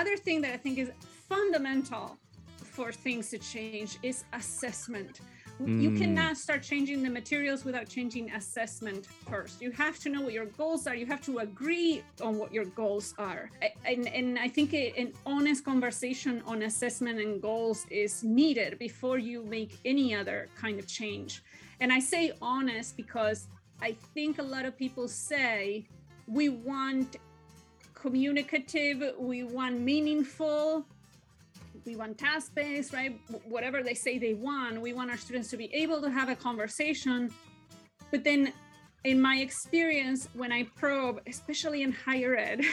Other thing that I think is fundamental for things to change is assessment. You Mm. cannot start changing the materials without changing assessment first. You have to know what your goals are. You have to agree on what your goals are. And, and I think a- an honest conversation on assessment and goals is needed before you make any other kind of change. And I say honest because I think a lot of people say we want communicative, we want meaningful, we want task based, right? Whatever they say they want, we want our students to be able to have a conversation. But then, in my experience, when I probe, especially in higher ed,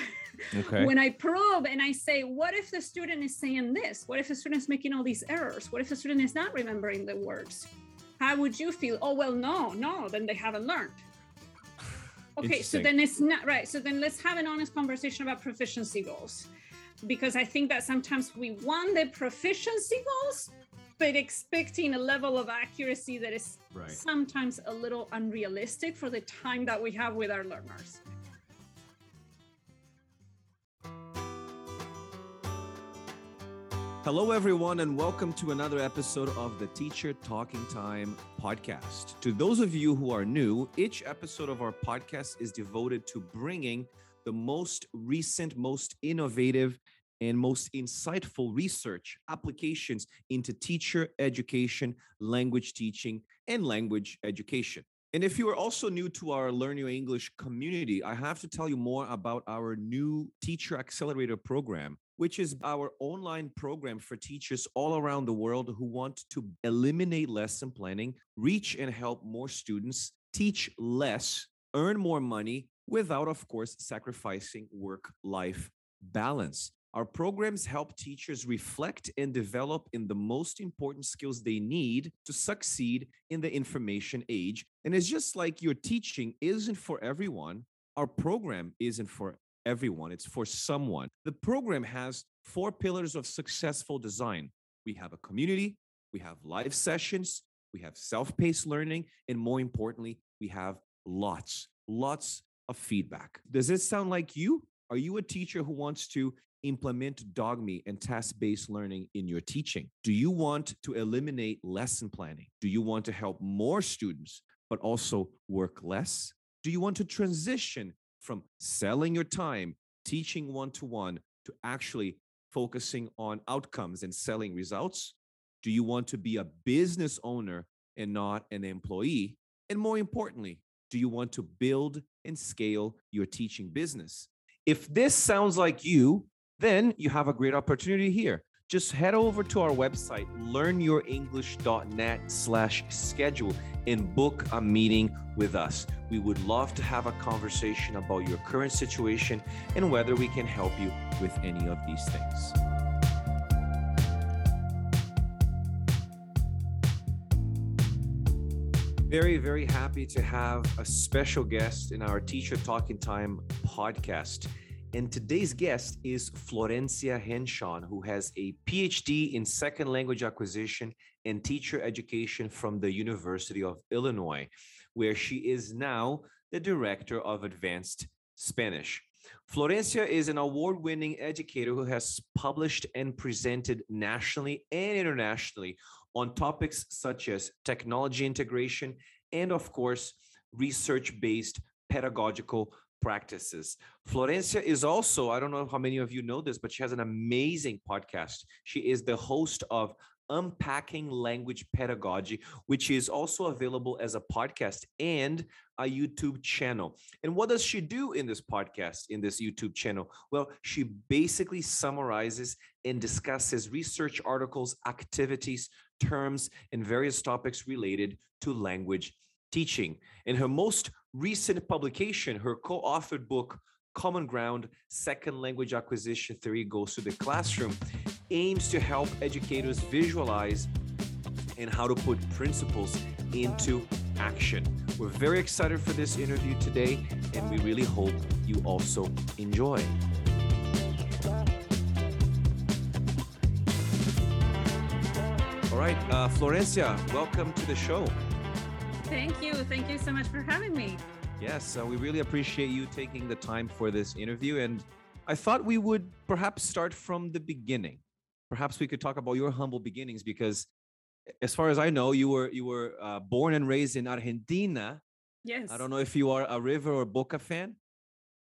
Okay. when I probe and I say, what if the student is saying this? What if the student is making all these errors? What if the student is not remembering the words? How would you feel? Oh, well, no, no, then they haven't learned. Okay, so then it's not right. So then let's have an honest conversation about proficiency goals. Because I think that sometimes we want the proficiency goals, but expecting a level of accuracy that is Right. sometimes a little unrealistic for the time that we have with our learners. Hello, everyone, and welcome to another episode of the Teacher Talking Time podcast. To those of you who are new, each episode of our podcast is devoted to bringing the most recent, most innovative, and most insightful research applications into teacher education, language teaching, and language education. And if you are also new to our Learn Your English community, I have to tell you more about our new Teacher Accelerator program, which is our online program for teachers all around the world who want to eliminate lesson planning, reach and help more students, teach less, earn more money without, of course, sacrificing work life balance. Our programs help teachers reflect and develop in the most important skills they need to succeed in the information age. And it's just like your teaching isn't for everyone, our program isn't for everyone, it's for someone. The program has four pillars of successful design we have a community, we have live sessions, we have self paced learning, and more importantly, we have lots, lots of feedback. Does this sound like you? Are you a teacher who wants to implement dogme and task based learning in your teaching? Do you want to eliminate lesson planning? Do you want to help more students, but also work less? Do you want to transition from selling your time, teaching one to one, to actually focusing on outcomes and selling results? Do you want to be a business owner and not an employee? And more importantly, do you want to build and scale your teaching business? If this sounds like you, then you have a great opportunity here. Just head over to our website, learnyourenglish.net slash schedule and book a meeting with us. We would love to have a conversation about your current situation and whether we can help you with any of these things. Very, very happy to have a special guest in our Teacher Talking Time podcast. And today's guest is Florencia Henshaw, who has a PhD in second language acquisition and teacher education from the University of Illinois, where she is now the director of advanced Spanish. Florencia is an award winning educator who has published and presented nationally and internationally on topics such as technology integration and, of course, research based pedagogical practices. Florencia is also, I don't know how many of you know this, but she has an amazing podcast. She is the host of Unpacking Language Pedagogy, which is also available as a podcast and a YouTube channel. And what does she do in this podcast, in this YouTube channel? Well, she basically summarizes and discusses research articles, activities, terms, and various topics related to language teaching. In her most recent publication, her co authored book, Common Ground Second Language Acquisition Theory Goes to the Classroom aims to help educators visualize and how to put principles into action. We're very excited for this interview today, and we really hope you also enjoy. All right, uh, Florencia, welcome to the show. Thank you. Thank you so much for having me. Yes, uh, we really appreciate you taking the time for this interview. And I thought we would perhaps start from the beginning. Perhaps we could talk about your humble beginnings because, as far as I know, you were you were uh, born and raised in Argentina. Yes. I don't know if you are a River or Boca fan.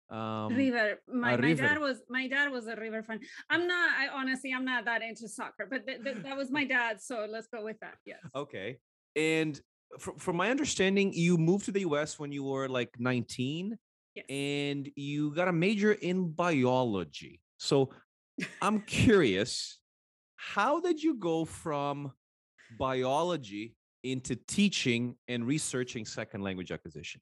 Um, River. My, my dad was my dad was a River fan. I'm not. I honestly, I'm not that into soccer, but th- th- that was my dad. So let's go with that. Yes. Okay. And from, from my understanding, you moved to the U.S. when you were like 19, yes. and you got a major in biology. So I'm curious, how did you go from biology into teaching and researching second language acquisition?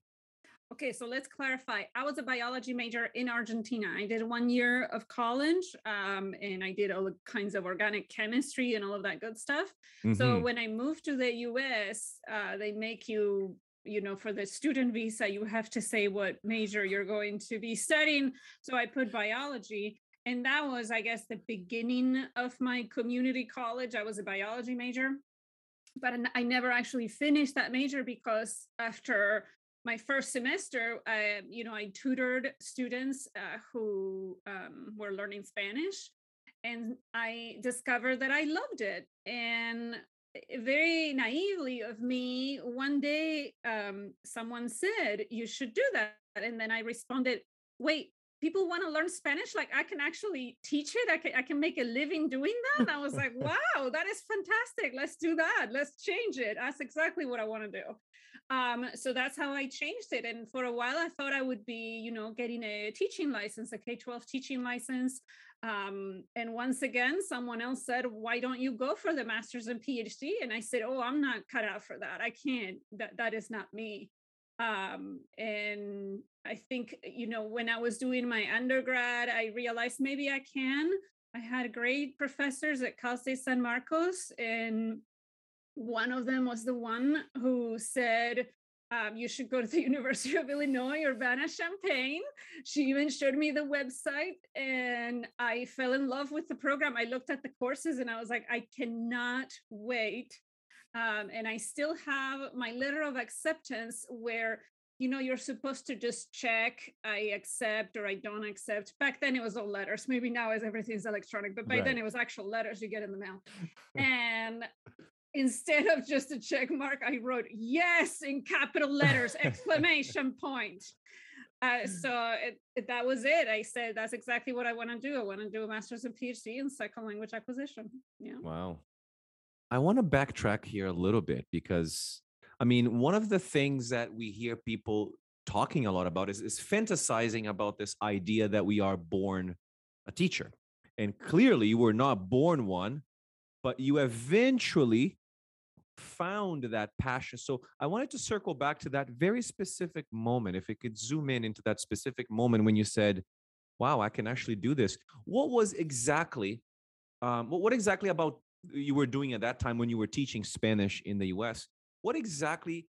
Okay, so let's clarify. I was a biology major in Argentina. I did one year of college um, and I did all kinds of organic chemistry and all of that good stuff. Mm-hmm. So when I moved to the US, uh, they make you you know for the student visa you have to say what major you're going to be studying so i put biology and that was i guess the beginning of my community college i was a biology major but i never actually finished that major because after my first semester, I, you know, I tutored students uh, who um, were learning Spanish, and I discovered that I loved it. And eh, very naively of me, one day um, someone said, "You should do that," and then I responded, "Wait." People want to learn Spanish, like I can actually teach it. I can, I can make a living doing that. And I was like, wow, that is fantastic. Let's do that. Let's change it. That's exactly what I want to do um, so that's how i changed it and for a while i thought i would be you know getting a teaching license a k-12 teaching license um, and once again someone else said why don't you go for the master's and phd and i said oh i'm not cut out for that i can't that that is not me um, and i think you know when i was doing my undergrad i realized maybe i can i had great professors at cal state san marcos and one of them was the one who said, um, you should go to the University of Illinois Urbana-Champaign. She even showed me the website and I fell in love with the program. I looked at the courses and I was like, I cannot wait. Um, and I still have my letter of acceptance where you know you're supposed to just check i accept or i don't accept back then it was all letters maybe now as everything's electronic but by right. then it was actual letters you get in the mail and instead of just a check mark, I wrote yes in capital letters, exclamation point. Uh, so it, it, that was it. I said, that's exactly what I want to do. I want to do a master's and PhD in second language acquisition. Yeah. Wow. I want to backtrack here a little bit because, I mean, one of the things that we hear people talking a lot about is, is fantasizing about this idea that we are born a teacher. And clearly, you were not born one, but you eventually found that passion. So I wanted to circle back to that very specific moment. If it could zoom in into that specific moment when you said, wow, I can actually do this. What was exactly, um, what, what exactly about you were doing at that time when you were teaching Spanish in the US? What exactly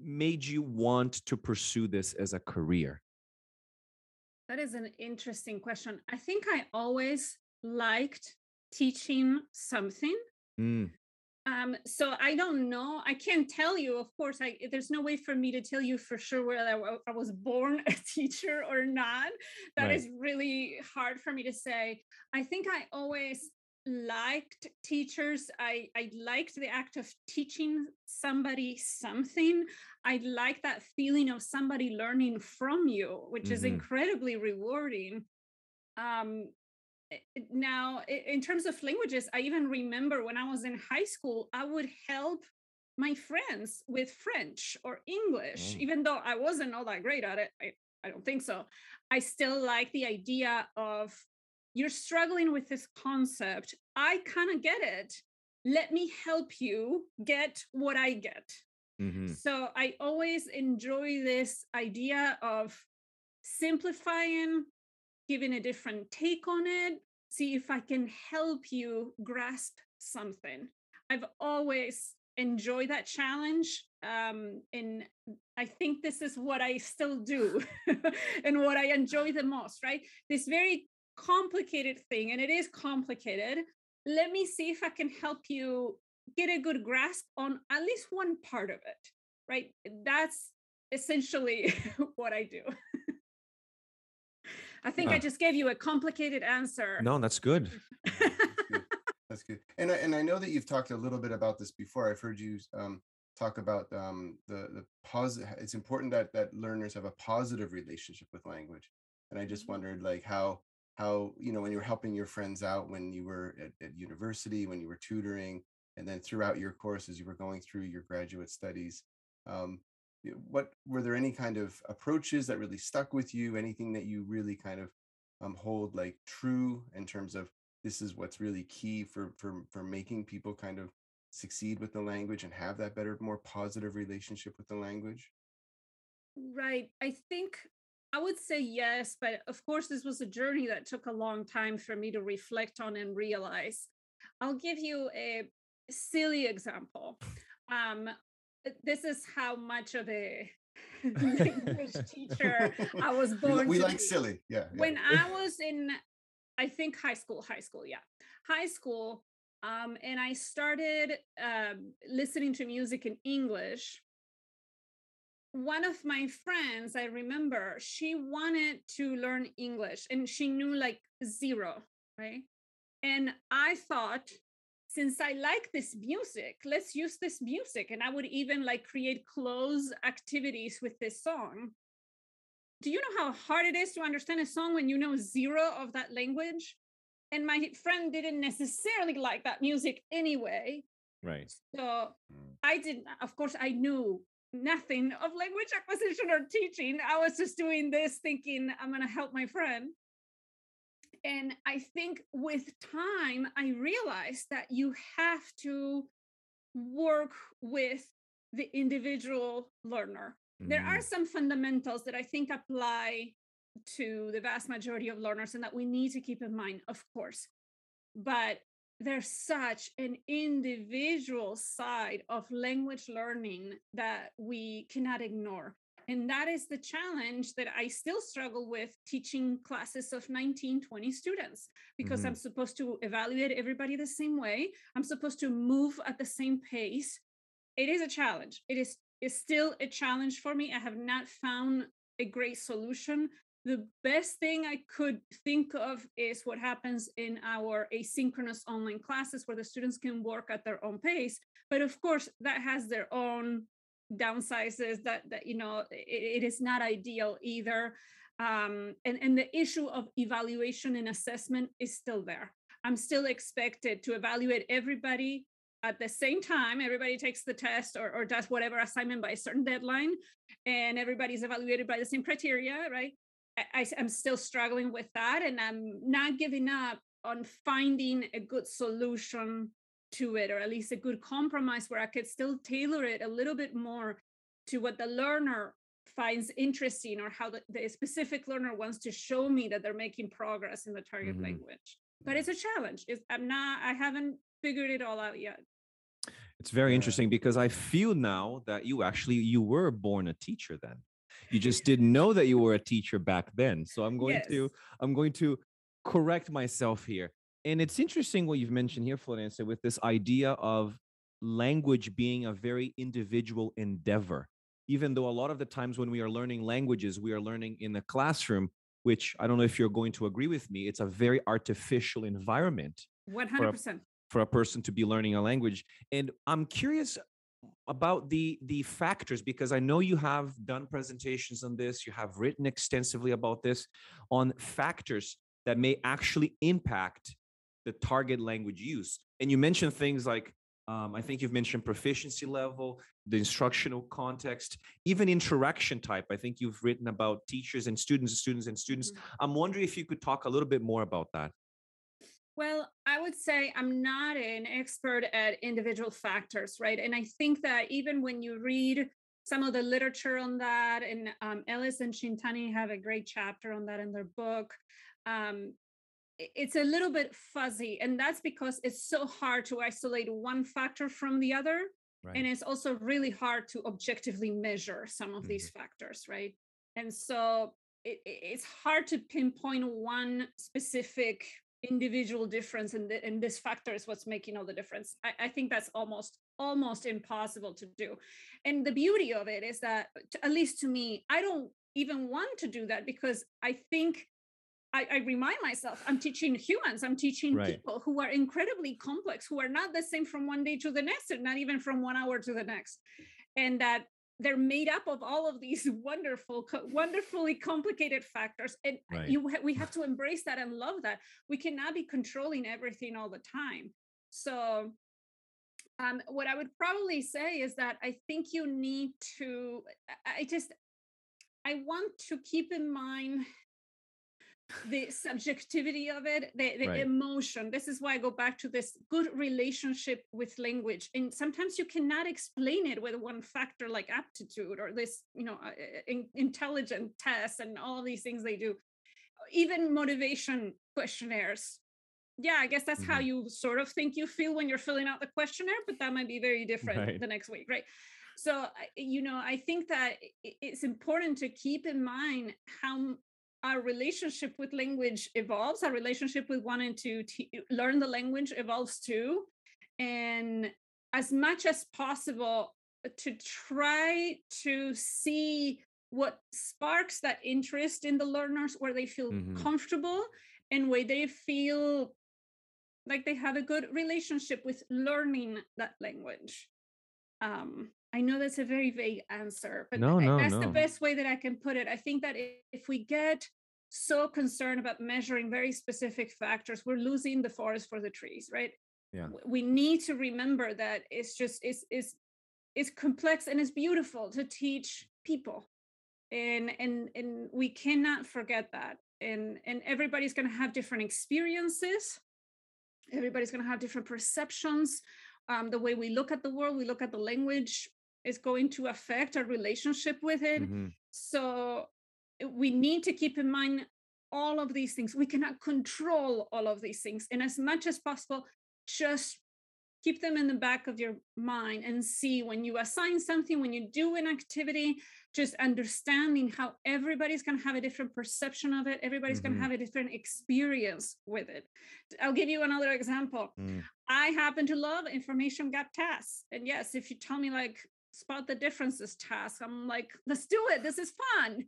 made you want to pursue this as a career? That is an interesting question. I think I always liked teaching something. Mm. Um, so I don't know. I can't tell you. Of course, I, there's no way for me to tell you for sure whether I, was born a teacher or not. That right. is really hard for me to say. I think I always liked teachers. I, I liked the act of teaching somebody something. I like that feeling of somebody learning from you, which mm-hmm. is incredibly rewarding. Um, now in terms of languages i even remember when i was in high school i would help my friends with french or english mm. even though i wasn't all that great at it I, I don't think so i still like the idea of you're struggling with this concept i kind of get it let me help you get what i get mm-hmm. so i always enjoy this idea of simplifying, giving a different take on it, see if I can help you grasp something. I've always enjoyed that challenge. Um, and I think this is what I still do and what I enjoy the most, right? This very complicated thing, and it is complicated. Let me see if I can help you get a good grasp on at least one part of it, right? That's essentially what I do. I think uh, I just gave you a complicated answer. No, that's good. that's good. And I, and I know that you've talked a little bit about this before. I've heard you um, talk about um, the the positive. It's important that that learners have a positive relationship with language. And I just mm-hmm. wondered, like, how how you know when you were helping your friends out when you were at, at university, when you were tutoring, and then throughout your course as you were going through your graduate studies. Um, what were there any kind of approaches that really stuck with you? Anything that you really kind of um, hold like true in terms of this is what's really key for for for making people kind of succeed with the language and have that better more positive relationship with the language right i think i would say yes but of course this was a journey that took a long time for me to reflect on and realize i'll give you a silly example um this is how much of a language teacher I was born. We, we like be. silly, yeah, yeah. When I was in, I think high school, high school, yeah, high school, um, and I started um, listening to music in English. One of my friends, I remember, she wanted to learn English, and she knew like zero, right? And I thought since I like this music, let's use this music. And I would even like create cloze activities with this song. Do you know how hard it is to understand a song when you know zero of that language? And my friend didn't necessarily like that music anyway. Right. So mm. I didn't, of course, I knew nothing of language acquisition or teaching. I was just doing this thinking I'm going to help my friend. And I think with time, I realized that you have to work with the individual learner. Mm. There are mm. some fundamentals that I think apply to the vast majority of learners and that we need to keep in mind, of course. But there's such an individual side of language learning that we cannot ignore. And that is the challenge that I still struggle with teaching classes of 19, 20 students because mm-hmm. I'm supposed to evaluate everybody the same way. I'm supposed to move at the same pace. It is a challenge. It is is still a challenge for me. I have not found a great solution. The best thing I could think of is what happens in our asynchronous online classes where the students can work at their own pace. But of course, that has their own downsizes that that you know it, it is not ideal either. Um, and and the issue of evaluation and assessment is still there. I'm still expected to evaluate everybody at the same time. Everybody takes the test or, or does whatever assignment by a certain deadline and everybody's evaluated by the same criteria right I, i'm still struggling with that and i'm not giving up on finding a good solution to it or at least a good compromise where i could still tailor it a little bit more to what the learner finds interesting or how the, the specific learner wants to show me that they're making progress in the target mm-hmm. language. But it's a challenge. It's, i'm not i haven't figured it all out yet. It's very interesting because i feel now that you actually you were born a teacher then you just didn't know that you were a teacher back then so i'm going yes. to i'm going to correct myself here and it's interesting what you've mentioned here, Florencia, with this idea of language being a very individual endeavor. Even though a lot of the times when we are learning languages, we are learning in the classroom, which I don't know if you're going to agree with me, it's a very artificial environment. 100%. For a, for a person to be learning a language. And I'm curious about the the factors because i know you have done presentations on this you have written extensively about this on factors that may actually impact the target language use. And you mentioned things like um, I think you've mentioned proficiency level, the instructional context, even interaction type. I think you've written about teachers and students, students and students. Mm-hmm. I'm wondering if you could talk a little bit more about that. Well, I would say I'm not an expert at individual factors, right? And I think that even when you read some of the literature on that. And um, Ellis and Shintani have a great chapter on that in their book. Um, it's a little bit fuzzy, and that's because it's so hard to isolate one factor from the other. Right. And it's also really hard to objectively measure some of mm-hmm. these factors, right? And so it, it's hard to pinpoint one specific individual difference and, and this factor is what's making all the difference I, I, think that's almost almost impossible to do and the beauty of it is that at least to me i don't even want to do that because i think I, I remind myself I'm teaching humans, I'm teaching right. people who are incredibly complex, who are not the same from one day to the next, and not even from one hour to the next. And that they're made up of all of these wonderful wonderfully complicated factors and right. you we have to embrace that and love that. We cannot be controlling everything all the time. So um, what i would probably say is that i think you need to i just i want to keep in mind the subjectivity of it the, the right. emotion this is why i go back to this good relationship with language and sometimes you cannot explain it with one factor like aptitude or this you know uh, uh in, intelligent tests and all these things they do even motivation questionnaires yeah i guess that's mm-hmm. how you sort of think you feel when you're filling out the questionnaire but that might be very different right. the next week right so you know i think that it's important to keep in mind how our relationship with language evolves our relationship with wanting to t- learn the language evolves too and as much as possible to try to see what sparks that interest in the learners where they feel mm-hmm. comfortable and where they feel like they have a good relationship with learning that language um, I know that's a very vague answer, but no, no, that's no. the best way that I can put it. I think that if we get so concerned about measuring very specific factors, we're losing the forest for the trees, right? Yeah. We need to remember that it's just it's it's it's complex and it's beautiful to teach people. And and and we cannot forget that. And and everybody's gonna have different experiences. Everybody's gonna have different perceptions. Um, the way we look at the world, we look at the language is going to affect our relationship with it. Mm-hmm. So we need to keep in mind all of these things. We cannot control all of these things. And as much as possible, just keep them in the back of your mind and see when you assign something, when you do an activity, just understanding how everybody's going to have a different perception of it. Everybody's mm-hmm. going to have a different experience with it. I'll give you another example. Mm. I happen to love information gap tasks. And yes, if you tell me like spot the differences task, I'm like, let's do it. This is fun.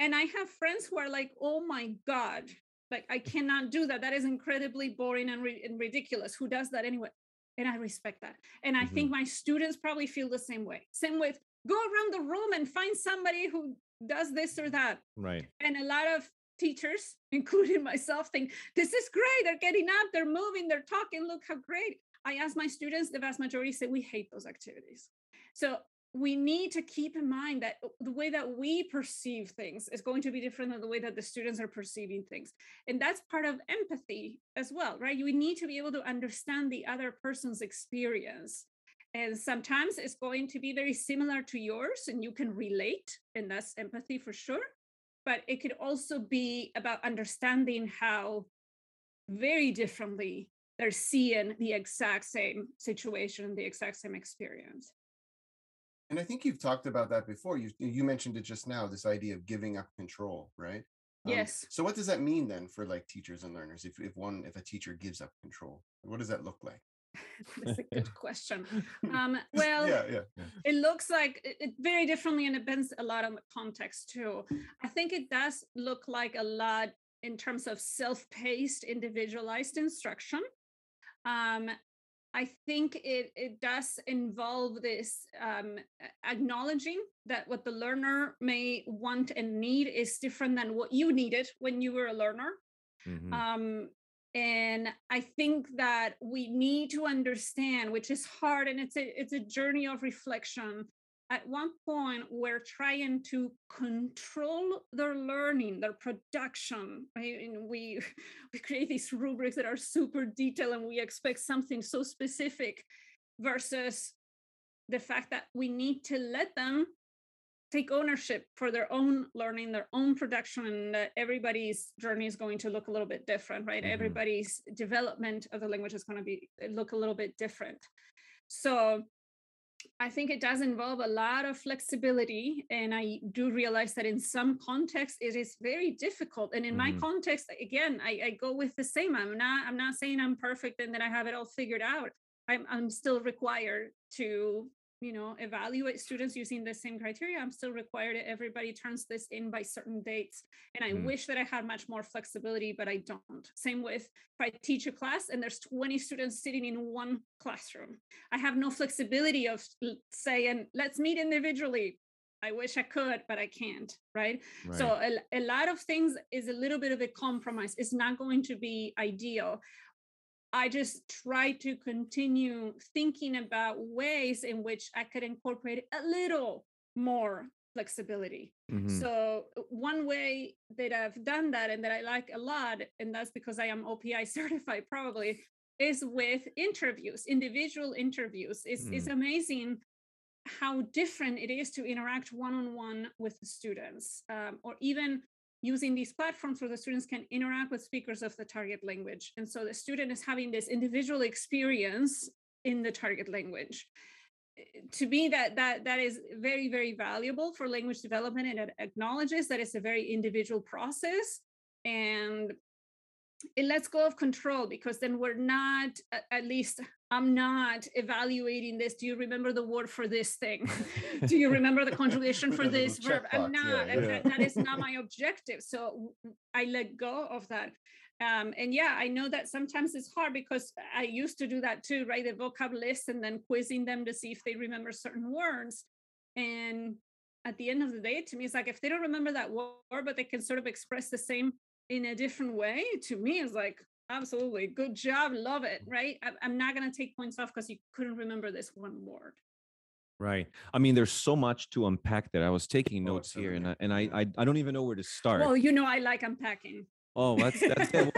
And I have friends who are like, oh my God, like I cannot do that. That is incredibly boring and, ri- and ridiculous. Who does that anyway? And I respect that. And I mm-hmm. think my students probably feel the same way. Same with go around the room and find somebody who does this or that. Right. And a lot of teachers, including myself, think this is great. They're getting up, they're moving, they're talking. Look how great. I ask my students, the vast majority say we hate those activities. So we need to keep in mind that uh, the way that we perceive things is going to be different than the way that the students are perceiving things. And that's part of empathy as well, right? We need to be able to understand the other person's experience. And sometimes it's going to be very similar to yours and you can relate, and that's empathy for sure. But it could also be about understanding how very differently they're seeing the exact same situation, the exact same experience. And I think you've talked about that before. You you mentioned it just now. This idea of giving up control, right? Um, yes. So what does that mean then for like teachers and learners? If if one if a teacher gives up control, what does that look like? That's a good question. Um, well, yeah, yeah, yeah, it looks like it, it, very differently and it depends a lot on the context too. I think it does look like a lot in terms of self-paced, individualized instruction. Um, I think it, it does involve this um, acknowledging that what the learner may want and need is different than what you needed when you were a learner. Mm-hmm. Um, and I think that we need to understand, which is hard, and it's a it's a journey of reflection at one point we're trying to control their learning their production right? and we we create these rubrics that are super detailed and we expect something so specific versus the fact that we need to let them take ownership for their own learning, their own production, and that everybody's journey is going to look a little bit different, right? Mhm. Everybody's development of the language is going to be look a little bit different. So I think it does involve a lot of flexibility. And I do realize that in some contexts it is very difficult. And in my Mhm. context, again, I, I go with the same. I'm not, I'm not saying I'm perfect and that I have it all figured out. I'm I'm still required to, you know, evaluate students using the same criteria. I'm still required that everybody turns this in by certain dates. And I Mm. wish that I had much more flexibility, but I don't. Same with if I teach a class and there's 20 students sitting in one classroom. I have no flexibility of saying, let's meet individually. I wish I could, but I can't, right? So a, a, lot of things is a little bit of a compromise. It's not going to be ideal. I just try to continue thinking about ways in which I could incorporate a little more flexibility. Mhm. So uh, one way that I've done that and that I like a lot, and that's because I am OPI certified probably, is with interviews, individual interviews. It's, it's amazing how different it is to interact one-on-one with the students um, or even using these platforms where the students can interact with speakers of the target language. And so the student is having this individual experience in the target language. To me that that that is very very valuable for language development and it acknowledges that it's a very individual process and it lets go of control because then we're not at least i'm not evaluating this. Do you remember the word for this thing? Do you remember the conjugation for this verb? I'm yeah, not. yeah. That, that is not my objective. So I let go of that. Um, and yeah i know that sometimes it's hard because i used to do that too right? The vocab list and then quizzing them to see if they remember certain words. And at the end of the day to me it's like if they don't remember that word but they can sort of express the same in a different way to me it's like absolutely good job love it mm. right I, i'm not going to take points off because you couldn't remember this one word Right. I mean, there's so much to unpack that I was taking Oh, notes here, and. I, and I, I I don't even know where to start. well you know i like unpacking oh, that's that's good.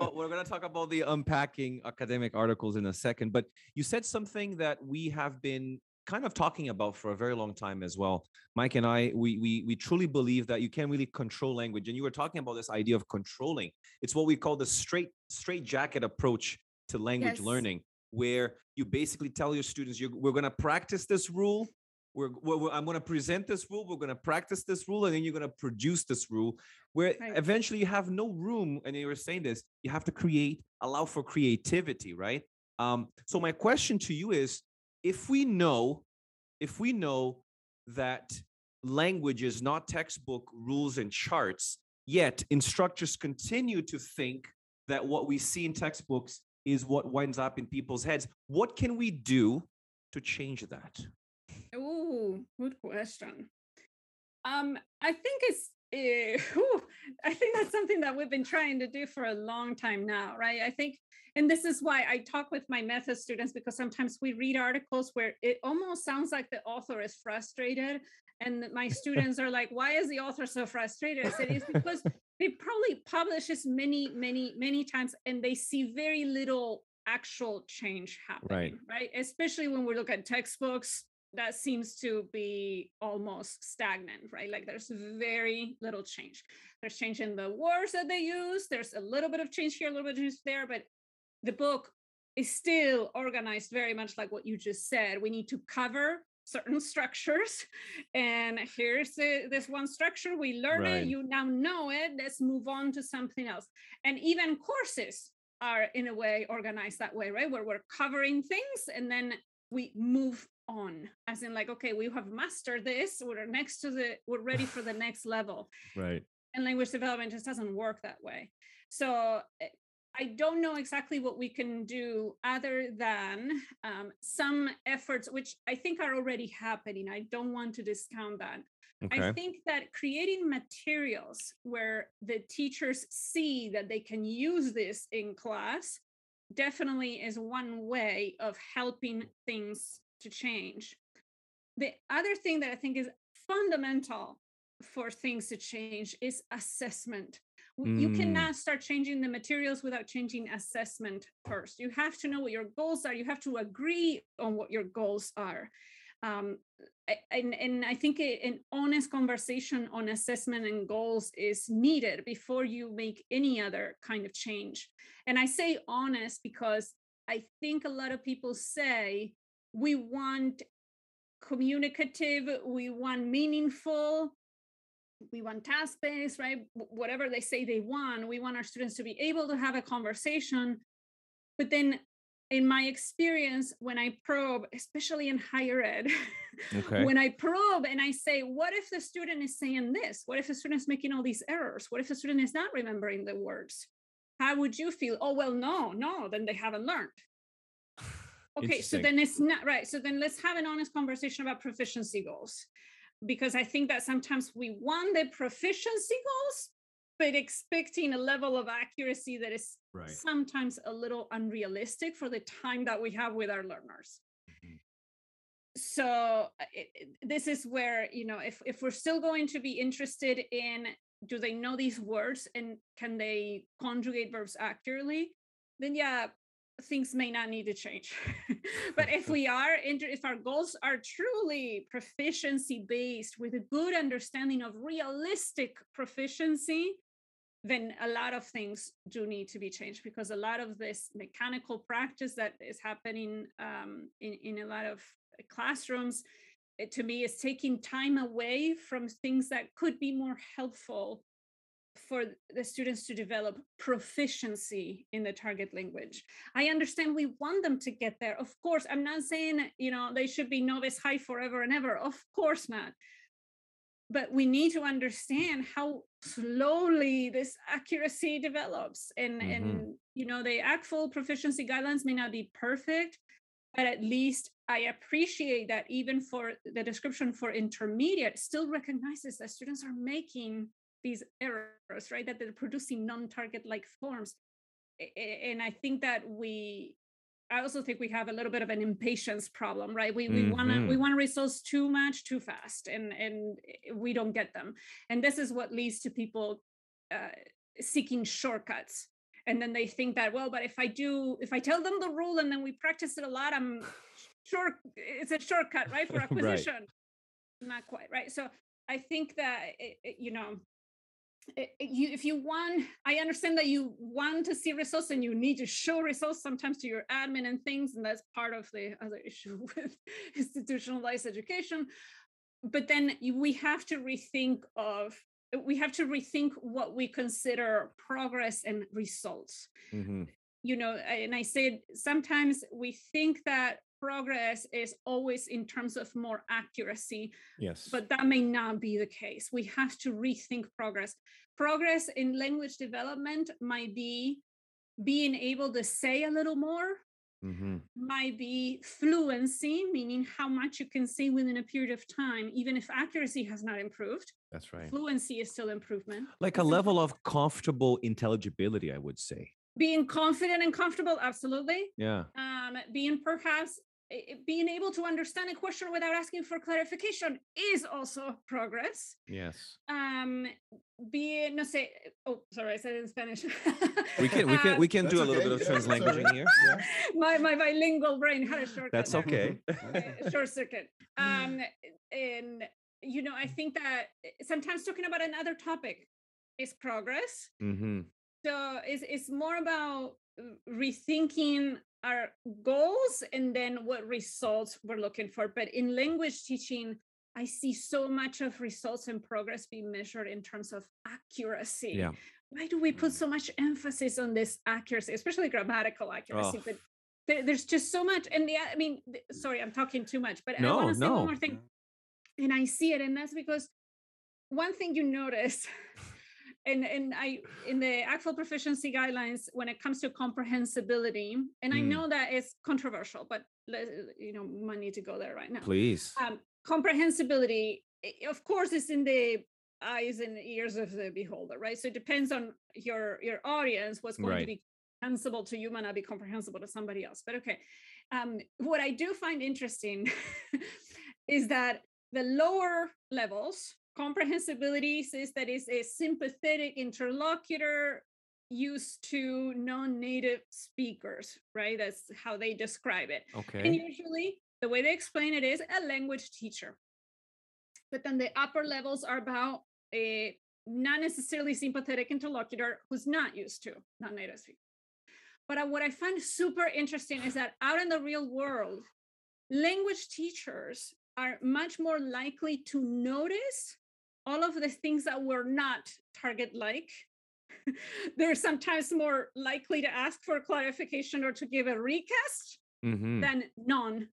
Well, we're going to talk about the unpacking academic articles in a second. But you said something that we have been kind of talking about for a very long time as well. Mike and I, we we we truly believe that you can't really control language, and you were talking about this idea of controlling. It's what we call the straight straight jacket approach to language Yes. learning, where you basically tell your students, you're, we're going to practice this rule. We're, we're, we're- I'm going to present this rule. We're going to practice this rule, and then you're going to produce this rule. Where Right. eventually you have no room, and you were saying this, you have to create, allow for creativity, right? Um, so my question to you is, if we know, if we know that language is not textbook rules and charts, yet instructors continue to think that what we see in textbooks is what winds up in people's heads. What can we do to change that? oh good question. Um, I think it's eh, whew, I think that's something that we've been trying to do for a long time now, right? I think, and this is why I talk with my method students because sometimes we read articles where it almost sounds like the author is frustrated, and my students are like, "Why is the author so frustrated?" I said, "It's because they probably publish this many, many, many times, and they see very little actual change happening, right? Especially when we look at textbooks, that seems to be almost stagnant, right? Like there's very little change. There's change in the words that they use. There's a little bit of change here, a little bit of change there, but the book is still organized very much like what you just said. We need to cover certain structures, and here's the, this one structure. We learn Right. it. You now know it. Let's move on to something else. And even courses are in a way organized that way, right? Where we're covering things and then we move on as in like okay we have mastered this we're next to the we're ready for the next level Right. and language development just doesn't work that way so eh, i don't know exactly what we can do other than um, some efforts which i think are already happening i don't want to discount that Okay. I think that creating materials where the teachers see that they can use this in class definitely is one way of helping things to change. The other thing that I think is fundamental for things to change is assessment. W- You Mm. cannot start changing the materials without changing assessment first. You have to know what your goals are. You have to agree on what your goals are. Um, and, and I think an honest conversation on assessment and goals is needed before you make any other kind of change. And I say honest because I think a lot of people say we want communicative, we want meaningful, we want task based, right? Whatever they say they want, we want our students to be able to have a conversation. But then in my experience, when I probe, especially in higher ed, okay. when I probe and I say, what if the student is saying this? What if the student is making all these errors? What if the student is not remembering the words? How would you feel? Oh, well, no, no, then they haven't learned. Okay, so then it's not right. So then let's have an honest conversation about proficiency goals. Because I think that sometimes we want the proficiency goals, but expecting a level of accuracy that is right. sometimes a little unrealistic for the time that we have with our learners mm-hmm. so uh, it, it, this is where you know if, if we're still going to be interested in do they know these words and can they conjugate verbs accurately then yeah things may not need to change. But if we are if our goals are truly proficiency based with a good understanding of realistic proficiency then a lot of things do need to be changed because a lot of this mechanical practice that is happening um, in, in a lot of classrooms it, to me is taking time away from things that could be more helpful for the students to develop proficiency in the target language. I understand we want them to get there. Of course, I'm not saying, you know, they should be novice high forever and ever. Of course not but we need to understand how slowly this accuracy develops and mm-hmm. and you know the ACTFL proficiency guidelines may not be perfect but at least i appreciate that even for the description for intermediate still recognizes that students are making these errors right that they're producing non-target like forms and i think that we I also think we have a little bit of an impatience problem, right? We we mm-hmm. want to we want results too much too fast, and and we don't get them. And this is what leads to people uh, seeking shortcuts. And then they think that well, but if I do, if I tell them the rule and then we practice it a lot, I'm sure it's a shortcut, right, for acquisition. right. Not quite, right? So I think that it, it, you know if you want, I understand that you want to see results and you need to show results sometimes to your admin and things, and that's part of the other issue with institutionalized education. But then we have to rethink of we have to rethink what we consider progress and results. Mm-hmm. You know, and I said sometimes we think that progress is always in terms of more accuracy. Yes. But that may not be the case. We have to rethink progress. Progress in language development might be being able to say a little more, mm-hmm. might be fluency, meaning how much you can say within a period of time, even if accuracy has not improved. That's right. Fluency is still improvement. Like a level of comfortable intelligibility, I would say being confident and comfortable absolutely yeah um being perhaps being able to understand a question without asking for clarification is also progress. Yes. Um, being no say. Oh, sorry, I said it in Spanish. we can we can we can do a little okay. bit of translanguaging here. Yeah. My my bilingual brain had a short. That's okay. short circuit. Um, and you know, I think that sometimes talking about another topic is progress. Mm-hmm. So it's it's more about rethinking our goals and then what results we're looking for. But in language teaching, I see so much of results and progress being measured in terms of accuracy. Yeah. Why do we put mm. so much emphasis on this accuracy, especially grammatical accuracy? Oh. But there, there's just so much. And the, I mean, sorry, I'm talking too much, but no, I want to say one more thing. And I see it, and that's because one thing you notice and and I in the ACTFL proficiency guidelines when it comes to comprehensibility, and mm. I know that it's controversial, but you know, might need to go there right now. Please. Um, comprehensibility, of course, is in the eyes and ears of the beholder, right? So it depends on your your audience what's going right. to be comprehensible to you might not be comprehensible to somebody else. But okay, um, what I do find interesting is that the lower levels comprehensibility says that it's a sympathetic interlocutor used to non-native speakers right that's how they describe it okay and usually the way they explain it is a language teacher. But then the upper levels are about a not necessarily sympathetic interlocutor who's not used to non-native speakers. But uh, what I find super interesting is that out in the real world, language teachers are much more likely to notice all of the things that were not target like. They're sometimes more likely to ask for clarification or to give a recast Mhm. than non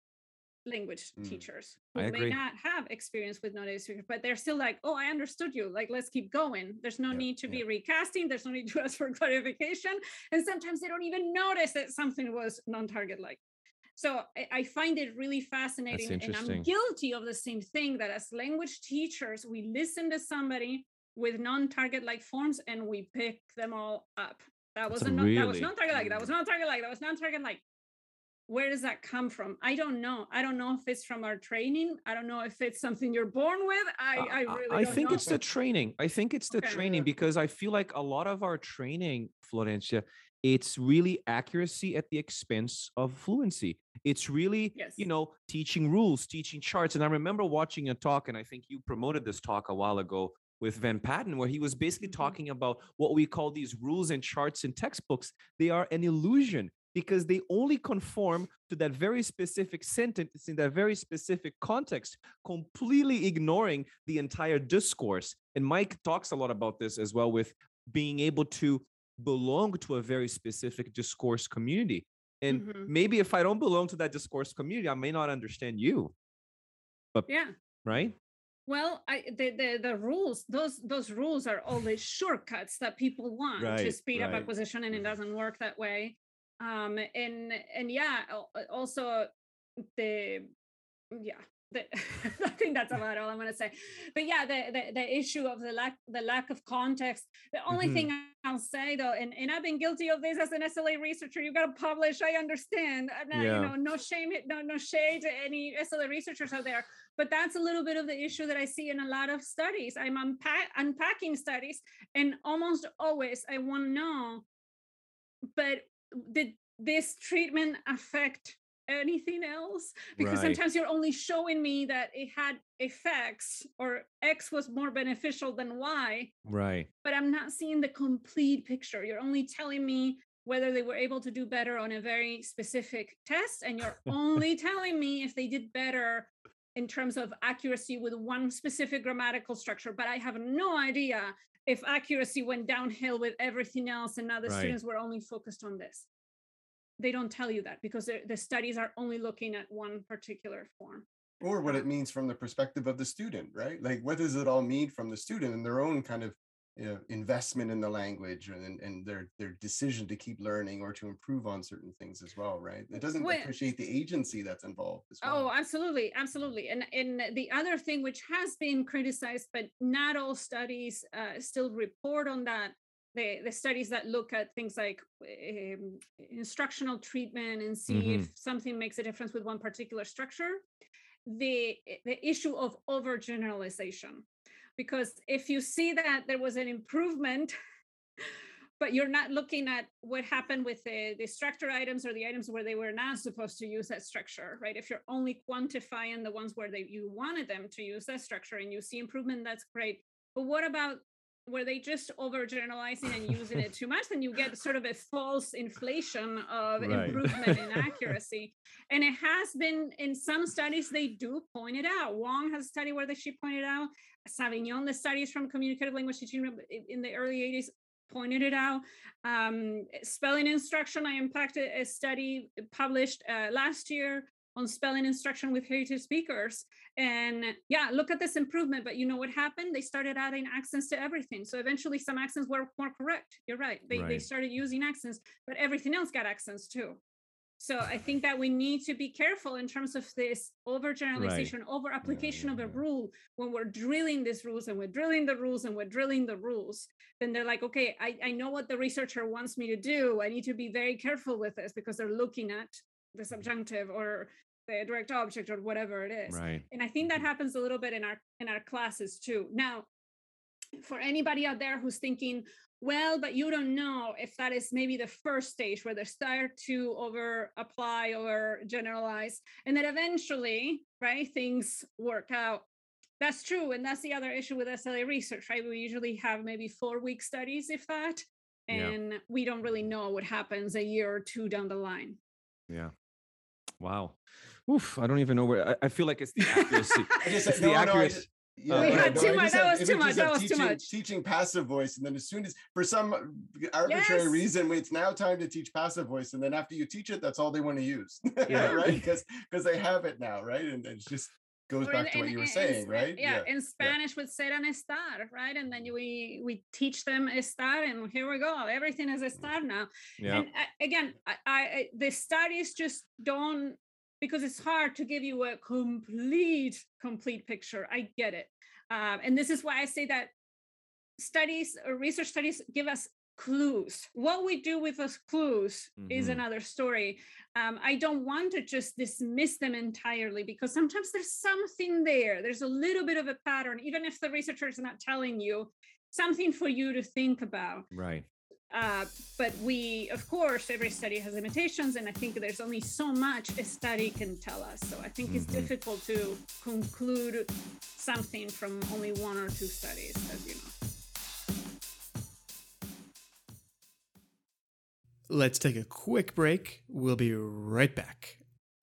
language Mm. teachers I who may agree. not have experience with non-native speakers, but they're still like, oh, I understood you. Like, let's keep going. There's no Yeah, need to yeah. be recasting. There's no need to ask for clarification. And sometimes they don't even notice that something was non-target like. So I, I find it really fascinating. And I'm guilty of the same thing that as language teachers, we listen to somebody with non-target like forms and we pick them all up. That was a non, that was non-target like, that was mm. non-target like, that was non-target like where does that come from i don't know i don't know if it's from our training i don't know if it's something you're born with i i really I think know. it's the training. I think it's the Okay. training because I feel like a lot of our training, Florencia, it's really accuracy at the expense of fluency. It's really, Yes. you know, teaching rules, teaching charts. And I remember watching a talk, and I think you promoted this talk a while ago with Van Patten, where he was basically Mhm. talking about what we call these rules and charts in textbooks. They are an illusion because they only conform to that very specific sentence in that very specific context, completely ignoring the entire discourse. And Mike talks a lot about this as well with being able to belong to a very specific discourse community. And Mhm. maybe if I don't belong to that discourse community, I may not understand you, But yeah right? well i the, the the rules those those rules are all the shortcuts that people want to Right, speed up acquisition and it doesn't work that way um and and yeah also the yeah the, I think that's about all I'm going to say. But yeah, the, the the issue of the lack the lack of context. The only Mhm. thing I'll say though, and, and I've been guilty of this as an SLA researcher. You've got to publish. I understand. And, Yeah. You know, no shame, no no shade to any SLA researchers out there. But that's a little bit of the issue that I see in a lot of studies. I'm unpack, unpacking studies, and almost always I want to know. But did this treatment affect anything else? because Right. sometimes you're only showing me that it had effects or x was more beneficial than y Right. but i'm not seeing the complete picture you're only telling me whether they were able to do better on a very specific test and you're only telling me if they did better in terms of accuracy with one specific grammatical structure but i have no idea if accuracy went downhill with everything else and now the Right. students were only focused on this they don't tell you that because the- studies are only looking at one particular form or what it means from the perspective of the student, right? Like, what does it all mean from the student and their own kind of you know, investment in the language and, and their their decision to keep learning or to improve on certain things as well, right? It doesn't Well- appreciate the agency that's involved as well. Oh, absolutely, absolutely. And and the other thing which has been criticized, but not all studies uh, still report on that. The, the studies that look at things like um, instructional treatment and see Mhm. if something makes a difference with one particular structure, the the issue of overgeneralization, because if you see that there was an improvement but you're not looking at what happened with the, the structure items or the items where they were not supposed to use that structure, right? If you're only quantifying the ones where they you wanted them to use that structure and you see improvement, that's great. But what about where they just overgeneralizing and using it too much, then you get sort of a false inflation of Right. improvement in accuracy. And it has been in some studies, they do point it out. Wong has a study where she pointed out, Savignon, the studies from communicative language teaching in- in the early 80s pointed it out. Um, spelling instruction, I impacted a study published uh, last year on spelling instruction with heritage speakers. And yeah, look at this improvement. But you know what happened? They started adding accents to everything. So eventually some accents were more correct. You're right. They, they started using accents, but everything else got accents too. So I think that we need to be careful in terms of this overgeneralization, over application of yeah, a rule. When we're drilling these rules and we're drilling the rules and we're drilling the rules, then they're like, okay, I, I know what the researcher wants me to do. I need to be very careful with this because they're looking at the subjunctive or the direct object or whatever it is. Right. And I think that mm-hmm. happens a little bit in our in our classes too. Now, for anybody out there who's thinking, well, but you don't know if that is maybe the first stage where they start to over apply or generalize, and then eventually, right, things work out. That's true. And that's the other issue with SLA research, right? We usually have maybe four week studies, if that, and yeah. we don't really know what happens a year or two down the line. Yeah. Wow. Oof, I don't even know where I, I feel like it's the accuracy. it's the no, accuracy. No, uh, we had too much. That was too much. That was teaching, too much. Teaching passive voice, and then as soon as, for some arbitrary yes. reason, it's now time to teach passive voice, and then after you teach it, that's all they want to use, yeah. right? Because because they have it now, right? And it's just goes or back in, to what you were saying, in, right? Yeah, yeah. in Spanish yeah. with ser and estar, right? And then we we teach them estar, and here we go. Everything is estar now. Yeah. And uh, again, I, I the studies just don't because it's hard to give you a complete complete picture. I get it, um, and this is why I say that studies or research studies give us clues. What we do with those clues mm-hmm. is another story. Um, I don't want to just dismiss them entirely because sometimes there's something there. There's a little bit of a pattern, even if the researcher is not telling you something for you to think about. Right. Uh, but we, of course, every study has limitations, and I think there's only so much a study can tell us. So I think mm-hmm. it's difficult to conclude something from only one or two studies, as you know. Let's take a quick break. We'll be right back.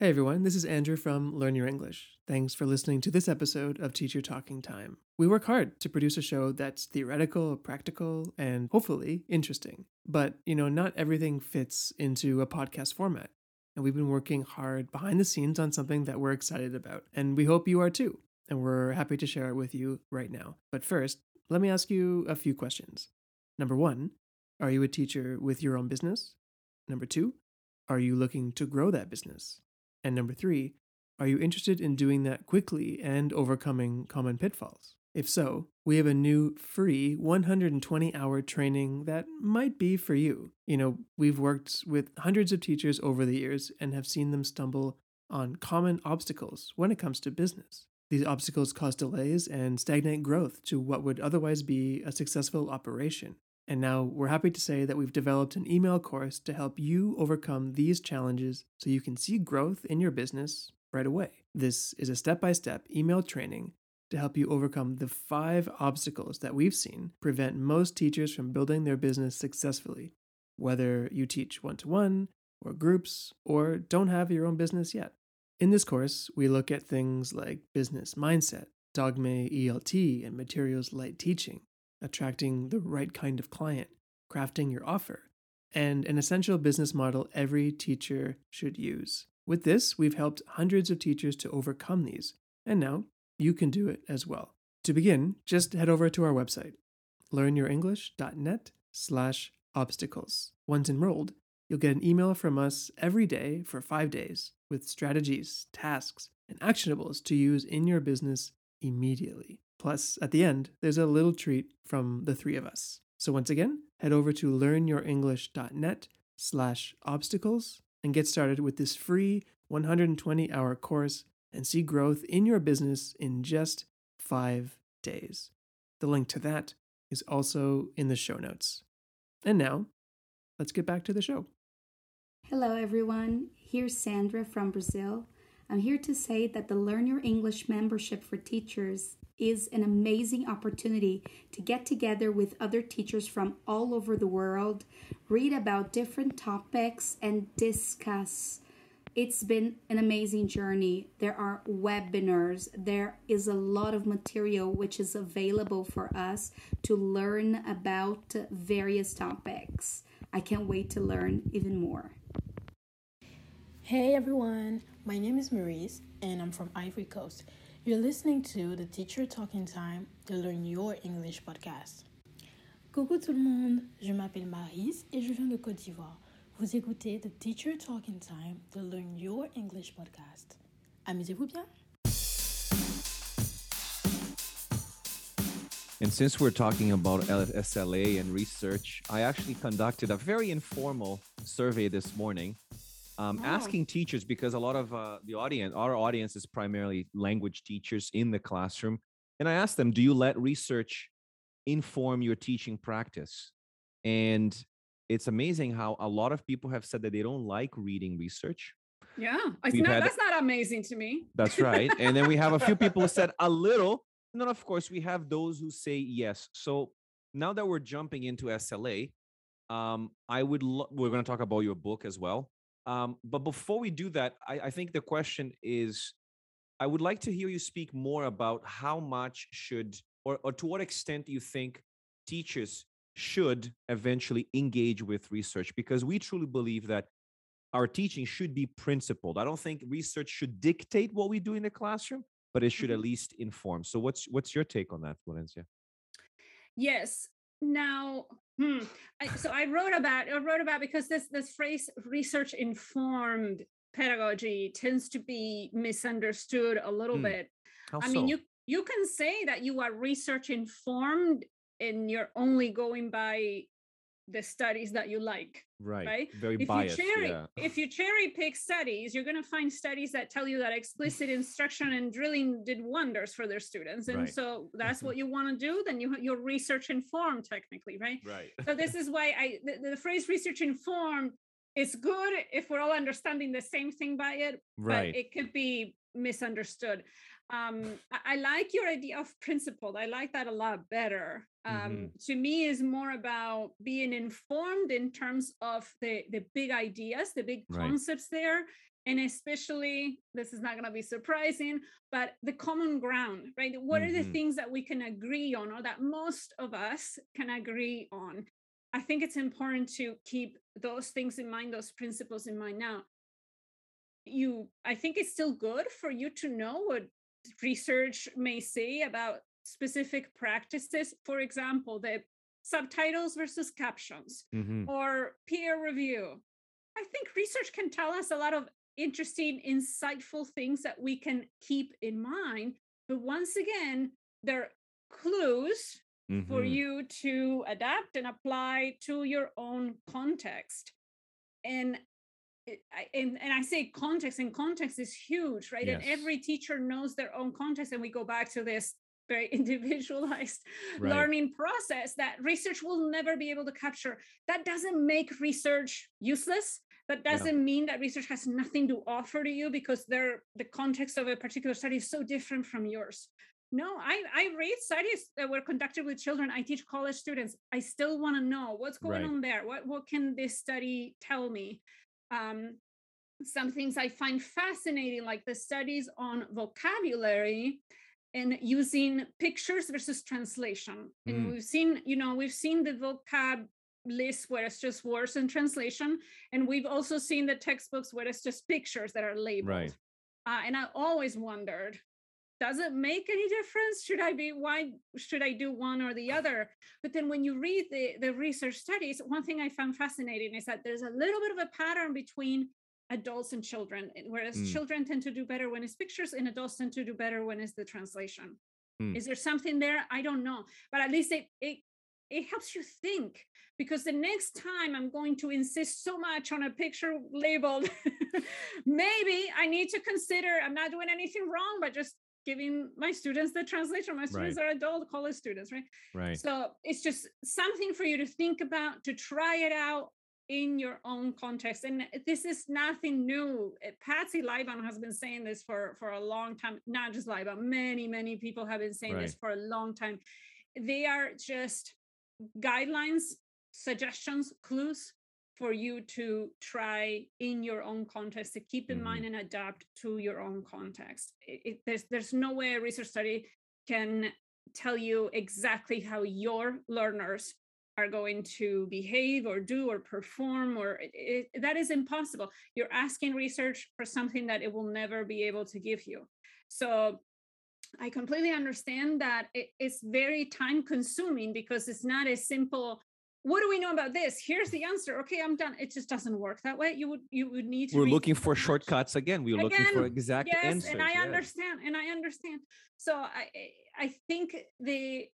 Hey everyone, this is Andrew from Learn Your English. Thanks for listening to this episode of Teacher Talking Time. We work hard to produce a show that's theoretical, practical, and hopefully interesting. But, you know, not everything fits into a podcast format. And we've been working hard behind the scenes on something that we're excited about. And we hope you are too. And we're happy to share it with you right now. But first, let me ask you a few questions. Number one, are you a teacher with your own business? Number two, are you looking to grow that business? And number three, are you interested in doing that quickly and overcoming common pitfalls? If so, we have a new free 120 hour training that might be for you. You know, we've worked with hundreds of teachers over the years and have seen them stumble on common obstacles when it comes to business. These obstacles cause delays and stagnate growth to what would otherwise be a successful operation. And now we're happy to say that we've developed an email course to help you overcome these challenges so you can see growth in your business right away. This is a step by step email training to help you overcome the five obstacles that we've seen prevent most teachers from building their business successfully, whether you teach one to one or groups or don't have your own business yet. In this course, we look at things like business mindset, Dogme ELT, and materials light teaching attracting the right kind of client, crafting your offer, and an essential business model every teacher should use. With this, we've helped hundreds of teachers to overcome these, and now you can do it as well. To begin, just head over to our website, learnyourenglish.net slash obstacles. Once enrolled, you'll get an email from us every day for five days with strategies, tasks, and actionables to use in your business immediately. Plus, at the end, there's a little treat from the three of us. So once again, head over to learnyourenglish.net slash obstacles and get started with this free 120 hour course and see growth in your business in just five days. The link to that is also in the show notes. And now, let's get back to the show. Hello, everyone. Here's Sandra from Brazil. I'm here to say that the Learn Your English membership for teachers is an amazing opportunity to get together with other teachers from all over the world, read about different topics, and discuss. It's been an amazing journey. There are webinars, there is a lot of material which is available for us to learn about various topics. I can't wait to learn even more. Hey everyone, my name is Maurice and I'm from Ivory Coast. You're listening to the Teacher Talking Time to Learn Your English podcast. Coucou tout le monde, je m'appelle Marise et je viens de Côte d'Ivoire. Vous écoutez The Teacher Talking Time to Learn Your English podcast. Amusez-vous bien. And since we're talking about SLA and research, I actually conducted a very informal survey this morning um, wow. asking teachers because a lot of uh, the audience our audience is primarily language teachers in the classroom and i asked them do you let research inform your teaching practice And it's amazing how a lot of people have said that they don't like reading research. Yeah, We've not, had- that's not amazing to me. That's right. and then we have a few people who said a little. And then, of course, we have those who say yes. So now that we're jumping into SLA, um, I would, lo- we're going to talk about your book as well. Um, but before we do that, I, I think the question is I would like to hear you speak more about how much should, or, or to what extent do you think teachers should eventually engage with research? Because we truly believe that our teaching should be principled. I don't think research should dictate what we do in the classroom, but it should Mhm. at least inform. So what's what's your take on that, Florencia? Yes. Now, hmm, I, so I wrote about I wrote about because this this phrase research informed pedagogy tends to be misunderstood a little Hmm. bit. How I so? mean, you you can say that you are research informed and you're only going by the studies that you like. right, right? very if biased. you cherry yeah. if you cherry pick studies you're going to find studies that tell you that explicit instruction and drilling did wonders for their students and Right. so that's mm-hmm. what you want to do then you you're research informed technically right Right. so this is why i the, the phrase research informed is good if we're all understanding the same thing by it Right. but it could be misunderstood um I, I like your idea of principled i like that a lot better um Mhm. to me is more about being informed in terms of the the big ideas the big Right. concepts there and especially this is not going to be surprising but the common ground right what are the Mhm. things that we can agree on or that most of us can agree on i think it's important to keep those things in mind those principles in mind now you i think it's still good for you to know what research may say about specific practices for example the subtitles versus captions Mhm. or peer review i think research can tell us a lot of interesting insightful things that we can keep in mind but once again they're clues for Mhm. you to adapt and apply to your own context and and, and I say context, and context is huge, right? And every teacher knows their own context. And we go back to this very individualized Right. learning process that research will never be able to capture. That doesn't make research useless. That Yeah. doesn't mean that research has nothing to offer to you because the context of a particular study is so different from yours. No, I, I read studies that were conducted with children. I teach college students. I still want to know what's going Right. on there. What what can this study tell me? Um, some things I find fascinating, like the studies on vocabulary and using pictures versus translation. And Mm. we've seen, you know, we've seen the vocab list where it's just words and translation, and we've also seen the textbooks where it's just pictures that are labeled. Right. Uh, and I always wondered, does it make any difference? Should I be why should I do one or the other? But then when you read the, the research studies, one thing I found fascinating is that there's a little bit of a pattern between adults and children, whereas Mm. children tend to do better when it's pictures and adults tend to do better when it's the translation. Mm. Is there something there? I don't know. But at least it it it helps you think because the next time I'm going to insist so much on a picture labeled, maybe I need to consider I'm not doing anything wrong, but just giving my students the translation. My students are adult college students, right? Right. So it's just something for you to think about, to try it out in your own context. And this is nothing new. Uh, Patsy Lightbown has been saying this for, for a long time, not just Lightbown, many, many people have been saying this for a long time. They are just guidelines, suggestions, clues for you to try in your own context to keep in Mhm. mind and adapt to your own context. It, it- there's there's no way a research study can tell you exactly how your learners are going to behave or do or perform or it, that is impossible you're asking research for something that it will never be able to give you so i completely understand that it, it's very time consuming because it's not a simple what do we know about this here's the answer okay i'm done it just doesn't work that way you would you would need to We're looking for shortcuts again. We're looking for Again, exact yes answers. and i yes. understand and i understand so i i think the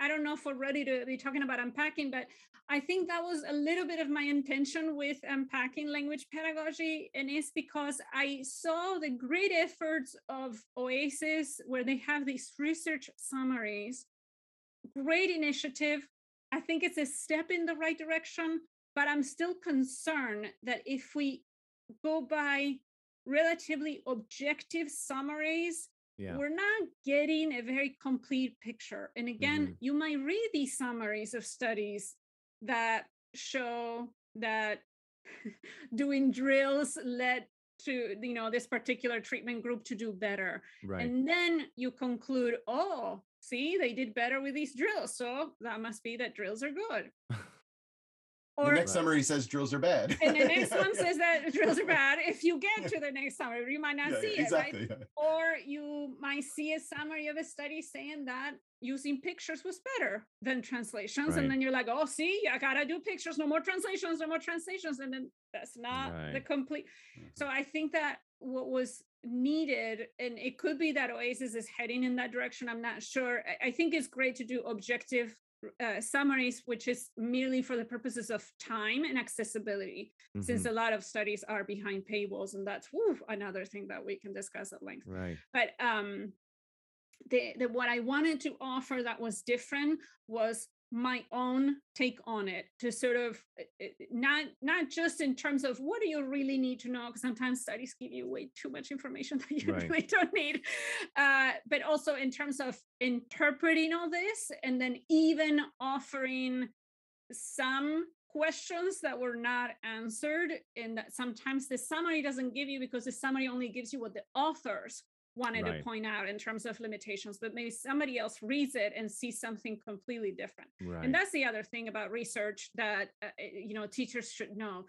i don't know if we're ready to be talking about unpacking but i think that was a little bit of my intention with unpacking language pedagogy and it's because i saw the great efforts of oasis where they have these research summaries great initiative I think it's a step in the right direction, but I'm still concerned that if we go by relatively objective summaries, Yeah. we're not getting a very complete picture. And again, Mhm. you might read these summaries of studies that show that doing drills led to you know this particular treatment group to do better Right. and then you conclude oh see they did better with these drills so that must be that drills are good the or next summary says drills are bad. and the next one says that drills are bad if you get to the next summary you might not Yeah, see yeah, it right yeah. or you might see a summary of a study saying that using pictures was better than translations Right. and then you're like oh see i gotta do pictures no more translations no more translations and then that's not the complete so mm-hmm. i think that what was needed and it could be that oasis is heading in that direction i'm not sure i, think it's great to do objective uh, summaries which is merely for the purposes of time and accessibility since Mhm. a lot of studies are behind paywalls and that's whew, another thing that we can discuss at length Right. but um the, the what i wanted to offer that was different was my own take on it to sort of uh, uh, not not just in terms of what do you really need to know because sometimes studies give you way too much information that you Right. really don't need uh, but also in terms of interpreting all this and then even offering some questions that were not answered and that sometimes the summary doesn't give you because the summary only gives you what the authors wanted Right. to point out in terms of limitations but maybe somebody else reads it and sees something completely different Right. and that's the other thing about research that uh, uh, you know teachers should know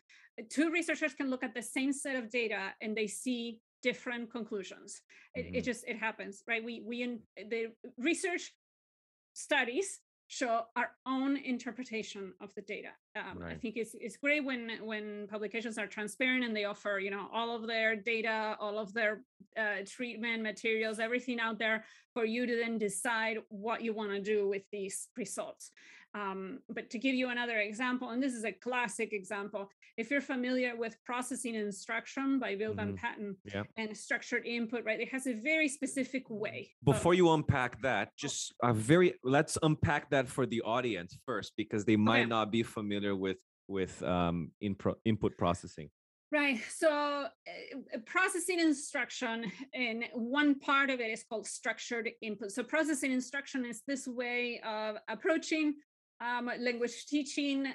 two researchers can look at the same set of data and they see different conclusions it, it Mhm. just it happens right we we in the research studies show our own interpretation of the data. Um, I think it's it's great when when publications are transparent and they offer you know all of their data, all of their uh, treatment materials, everything out there for you to then decide what you want to do with these results. Um, but to give you another example, and this is a classic example, if you're familiar with processing instruction by Bill Van Mhm. Patten Yeah. and structured input, right? It has a very specific way. of- Before you unpack that, just a very let's unpack that for the audience first because they might Okay. not be familiar with with um input input processing. Right. So uh, processing instruction, and one part of it is called structured input. So processing instruction is this way of approaching um, language teaching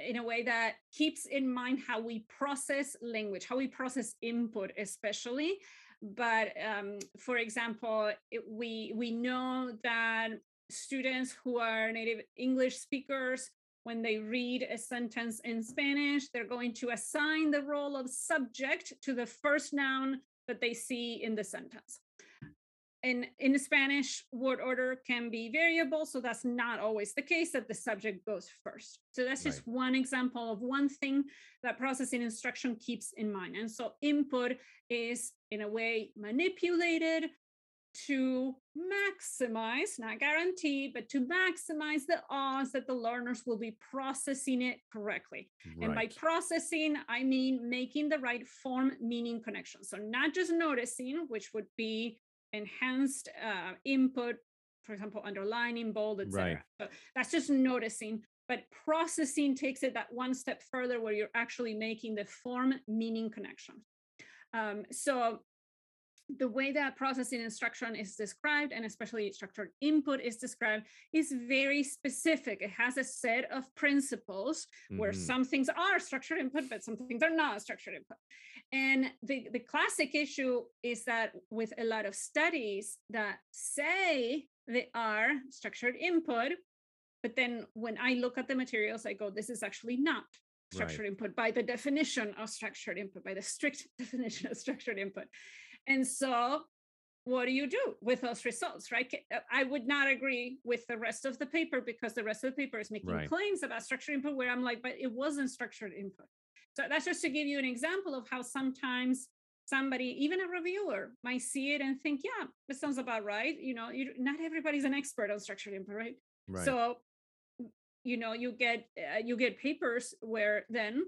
in a way that keeps in mind how we process language, how we process input, especially. But um, for example, it, we we know that students who are native English speakers when they read a sentence in Spanish, they're going to assign the role of subject to the first noun that they see in the sentence. In, in Spanish, word order can be variable, so that's not always the case that the subject goes first. So that's just one example of one thing that processing instruction keeps in mind. And so input is, in a way, manipulated to maximize, not guarantee, but to maximize the odds that the learners will be processing it correctly. And by processing, I mean making the right form meaning connection. So not just noticing, which would be enhanced uh, input, for example, underlining, bold, etc. So that's just noticing. But processing takes it that one step further where you're actually making the form meaning connection. Um, so the way that processing instruction is described and especially structured input is described is very specific it has a set of principles where Mhm. some things are structured input but some things are not structured input and the, the classic issue is that with a lot of studies that say they are structured input but then when i look at the materials i go this is actually not Right. structured input by the definition of structured input by the strict definition of structured input and so, what do you do with those results, right? Uh, I would not agree with the rest of the paper because the rest of the paper is making Right. claims about structured input where I'm like, but it wasn't structured input. So that's just to give you an example of how sometimes somebody, even a reviewer, might see it and think, yeah, this sounds about right. You know, you, not everybody's an expert on structured input, right? Right. So, you know, you get uh, you get papers where then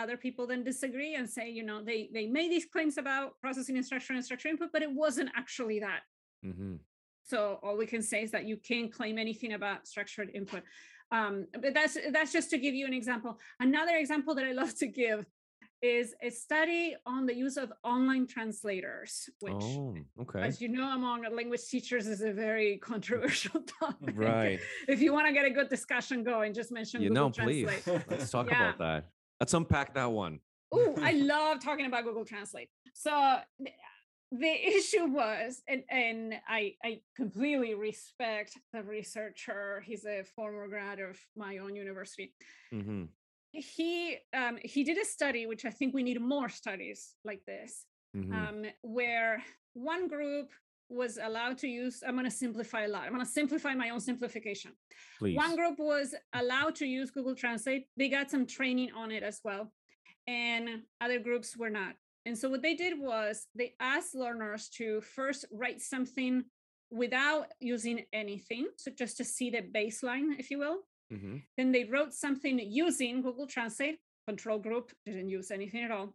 other people then disagree and say, you know, they they made these claims about processing instruction and structure input, but it wasn't actually that. Mhm. So all we can say is that you can't claim anything about structured input. Um, but that's that's just to give you an example. Another example that I love to give is a study on the use of online translators, which, Oh, okay. as you know, among language teachers is a very controversial topic. Right. If you want to get a good discussion going, just mention You Google know, please. Translate. Let's talk Yeah. about that. Let's unpack that one. Oh, I love talking about Google Translate. So the issue was, and, and I, I completely respect the researcher. He's a former grad of my own university. hmm He um, he did a study, which I think we need more studies like this, hmm um, where one group was allowed to use. I'm going to simplify a lot. I'm going to simplify my own simplification. Please. One group was allowed to use Google Translate. They got some training on it as well. And other groups were not. And so what they did was they asked learners to first write something without using anything. So just to see the baseline, if you will. hmm Then they wrote something using Google Translate. Control group didn't use anything at all.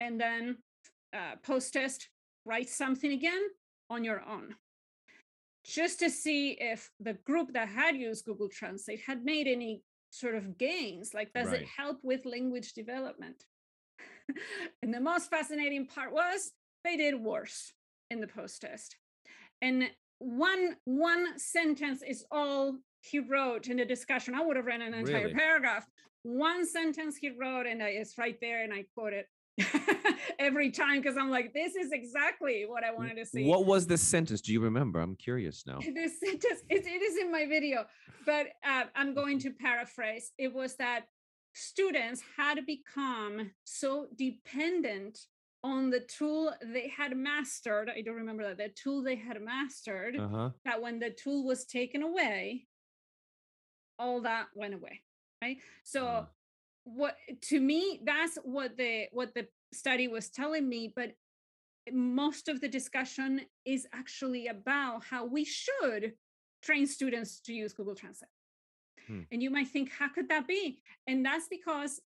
And then uh, post test, write something again on your own. Just to see if the group that had used Google Translate had made any sort of gains. Like, does Right. it help with language development? and the most fascinating part was they did worse in the post test. And one one sentence is all he wrote in the discussion. I would have read an entire Really? paragraph. One sentence he wrote, and it's right there, and I quote it every time because I'm like, this is exactly what I wanted to see. What was the sentence? Do you remember? I'm curious now. This sentence, it, it is in my video, but uh, I'm going to paraphrase. It was that students had become so dependent on the tool they had mastered. I don't remember that, the tool they had mastered, Uh huh. that when the tool was taken away, all that went away. Right. So Mm. What to me, that's what the what the study was telling me, but most of the discussion is actually about how we should train students to use Google Translate. Hmm. And you might think, how could that be? And that's because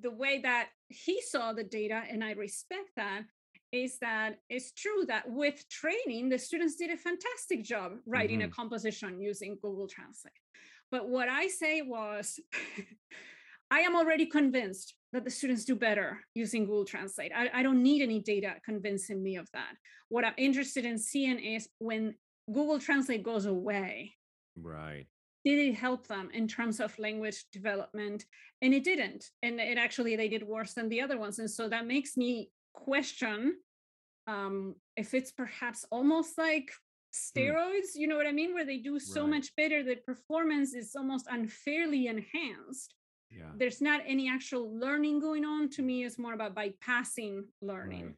the way that he saw the data, and I respect that, is that it's true that with training, the students did a fantastic job writing a composition using Google Translate. But what I say was, I am already convinced that the students do better using Google Translate. I, I don't need any data convincing me of that. What I'm interested in seeing is when Google Translate goes away, Right. did it help them in terms of language development? And it didn't. And it actually, they did worse than the other ones. And so that makes me question um, if it's perhaps almost like steroids, you know what I mean? Where they do so Right. much better, the performance is almost unfairly enhanced Yeah. there's not any actual learning going on to me it's more about bypassing learning Right.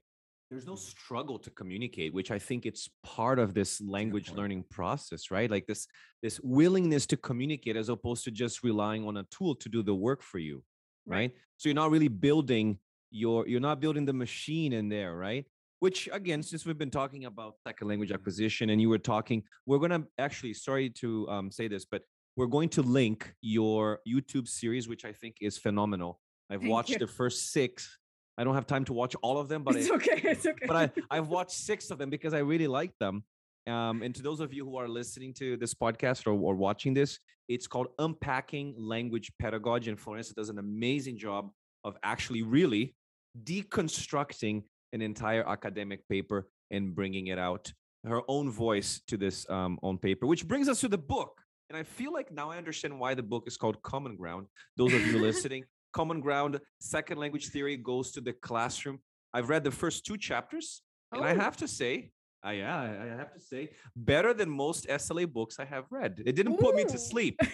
There's no struggle to communicate, which I think it's part of this language learning process, right? Like this this willingness to communicate as opposed to just relying on a tool to do the work for you, Right. right? So you're not really building your you're not building the machine in there, right? Which again, since we've been talking about second language acquisition, and you were talking, we're gonna actually sorry to um, say this, but we're going to link your YouTube series, which I think is phenomenal. I've Thank watched you. the first six. I don't have time to watch all of them, but it's I, okay it's okay but I, I've watched six of them because I really like them. Um, and to those of you who are listening to this podcast or, or watching this, it's called Unpacking Language Pedagogy. And Florence does an amazing job of actually really deconstructing an entire academic paper and bringing it out her own voice to this um, own paper, which brings us to the book. And I feel like now I understand why the book is called Common Ground. Those of you listening, Common Ground, Second Language Theory goes to the classroom. I've read the first two chapters, and I Oh. have to say, I, yeah, I have to say, better than most SLA books I have read. It didn't put me to sleep.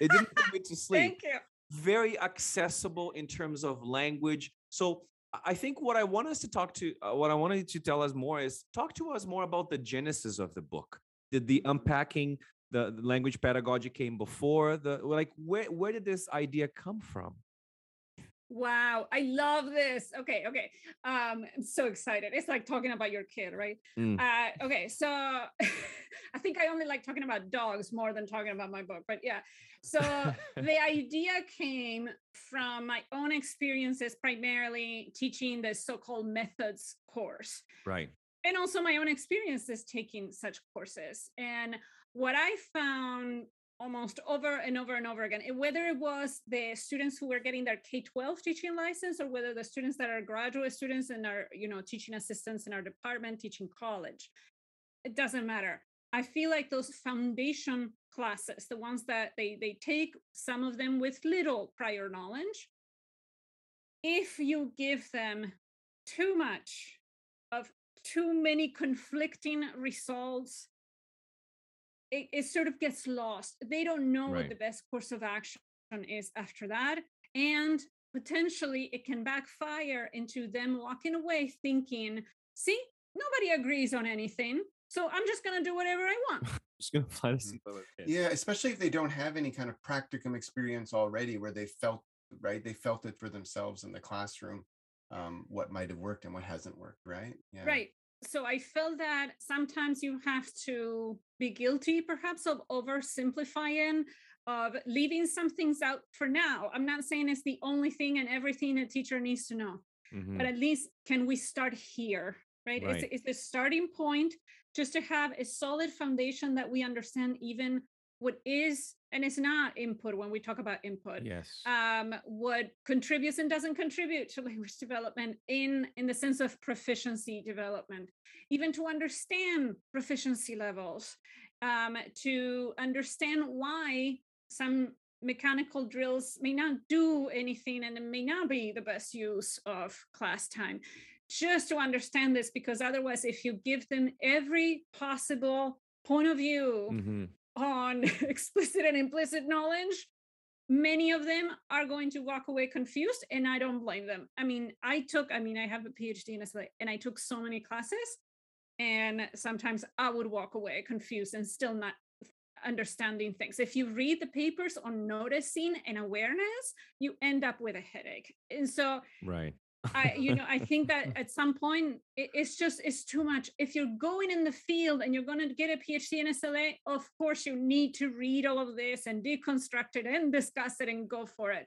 It didn't put me to sleep thank you very accessible in terms of language. So I- I think what I want us to talk to, uh, what I wanted to tell us more is talk to us more about the genesis of the book. Did the unpacking the, the language pedagogy came before the like where where did this idea come from? wow i love this okay okay um i'm so excited it's like talking about your kid right Mm. uh okay so i think i only like talking about dogs more than talking about my book but yeah so the idea came from my own experiences primarily teaching the so-called methods course Right. and also my own experiences taking such courses. And what I found almost over and over and over again. Eh, whether it was the students who were getting their K-12 teaching license or whether the students that are graduate students and are, you know, teaching assistants in our department teaching college, it doesn't matter. I feel like those foundation classes, the ones that they they take, some of them with little prior knowledge, if you give them too much of too many conflicting results it, it sort of gets lost. They don't know right. what the best course of action is after that. And potentially it can backfire into them walking away thinking, see, nobody agrees on anything. So I'm just going to do whatever I want. just going to find a mm-hmm. Yeah, especially if they don't have any kind of practicum experience already where they felt, right? They felt it for themselves in the classroom, um, what might have worked and what hasn't worked, right? Yeah. Right so I feel that sometimes you have to be guilty, perhaps, of oversimplifying, of leaving some things out for now. I'm not saying it's the only thing and everything a teacher needs to know, mm-hmm. but at least can we start here, right? right. It's, it's a starting point just to have a solid foundation that we understand even what is and it's not input when we talk about input. Yes. Um, what contributes and doesn't contribute to language development in in the sense of proficiency development even to understand proficiency levels um, to understand why some mechanical drills may not do anything and it may not be the best use of class time. Just to understand this because otherwise if you give them every possible point of view mm-hmm on explicit and implicit knowledge, many of them are going to walk away confused and i don't blame them. I mean i took i mean i have a phd in SLA and i took so many classes and sometimes i would walk away confused and still not understanding things. If you read the papers on noticing and awareness you end up with a headache. And so right I, you know, I think that at some point it, it's just it's too much. If you're going in the field and you're going to get a PhD in SLA, of course you need to read all of this and deconstruct it and discuss it and go for it.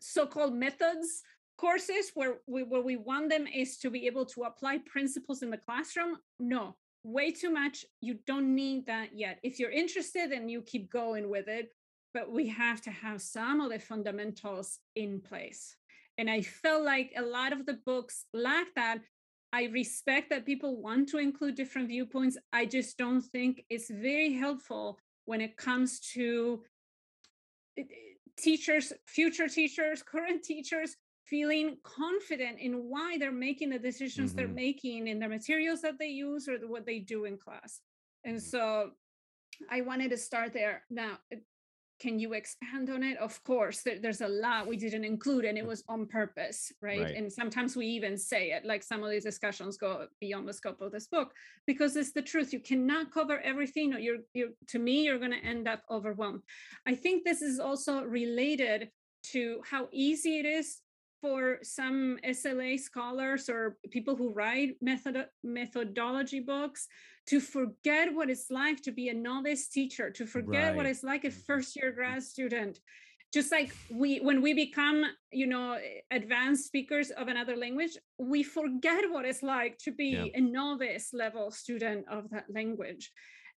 So-called methods courses where we where we want them is to be able to apply principles in the classroom. No, way too much. You don't need that yet. If you're interested, and you keep going with it. But we have to have some of the fundamentals in place. And I felt like a lot of the books lack that. I respect that people want to include different viewpoints. I just don't think it's very helpful when it comes to eh, eh, teachers, future teachers, current teachers feeling confident in why they're making the decisions mm-hmm. they're making in the materials that they use or what they do in class. And mm-hmm. so I wanted to start there. Now, can you expand on it of course there, there's a lot we didn't include and it mm. was on purpose right? right? and sometimes we even say it like some of these discussions go beyond the scope of this book because it's the truth you cannot cover everything or you're, you're to me you're going to end up overwhelmed i think this is also related to how easy it is for some SLA scholars or people who write method methodology books to forget what it's like to be a novice teacher, to forget right. what it's like a mm-hmm. first year grad student. Just like we, when we become, you know, advanced speakers of another language, we forget what it's like to be yeah. a novice level student of that language.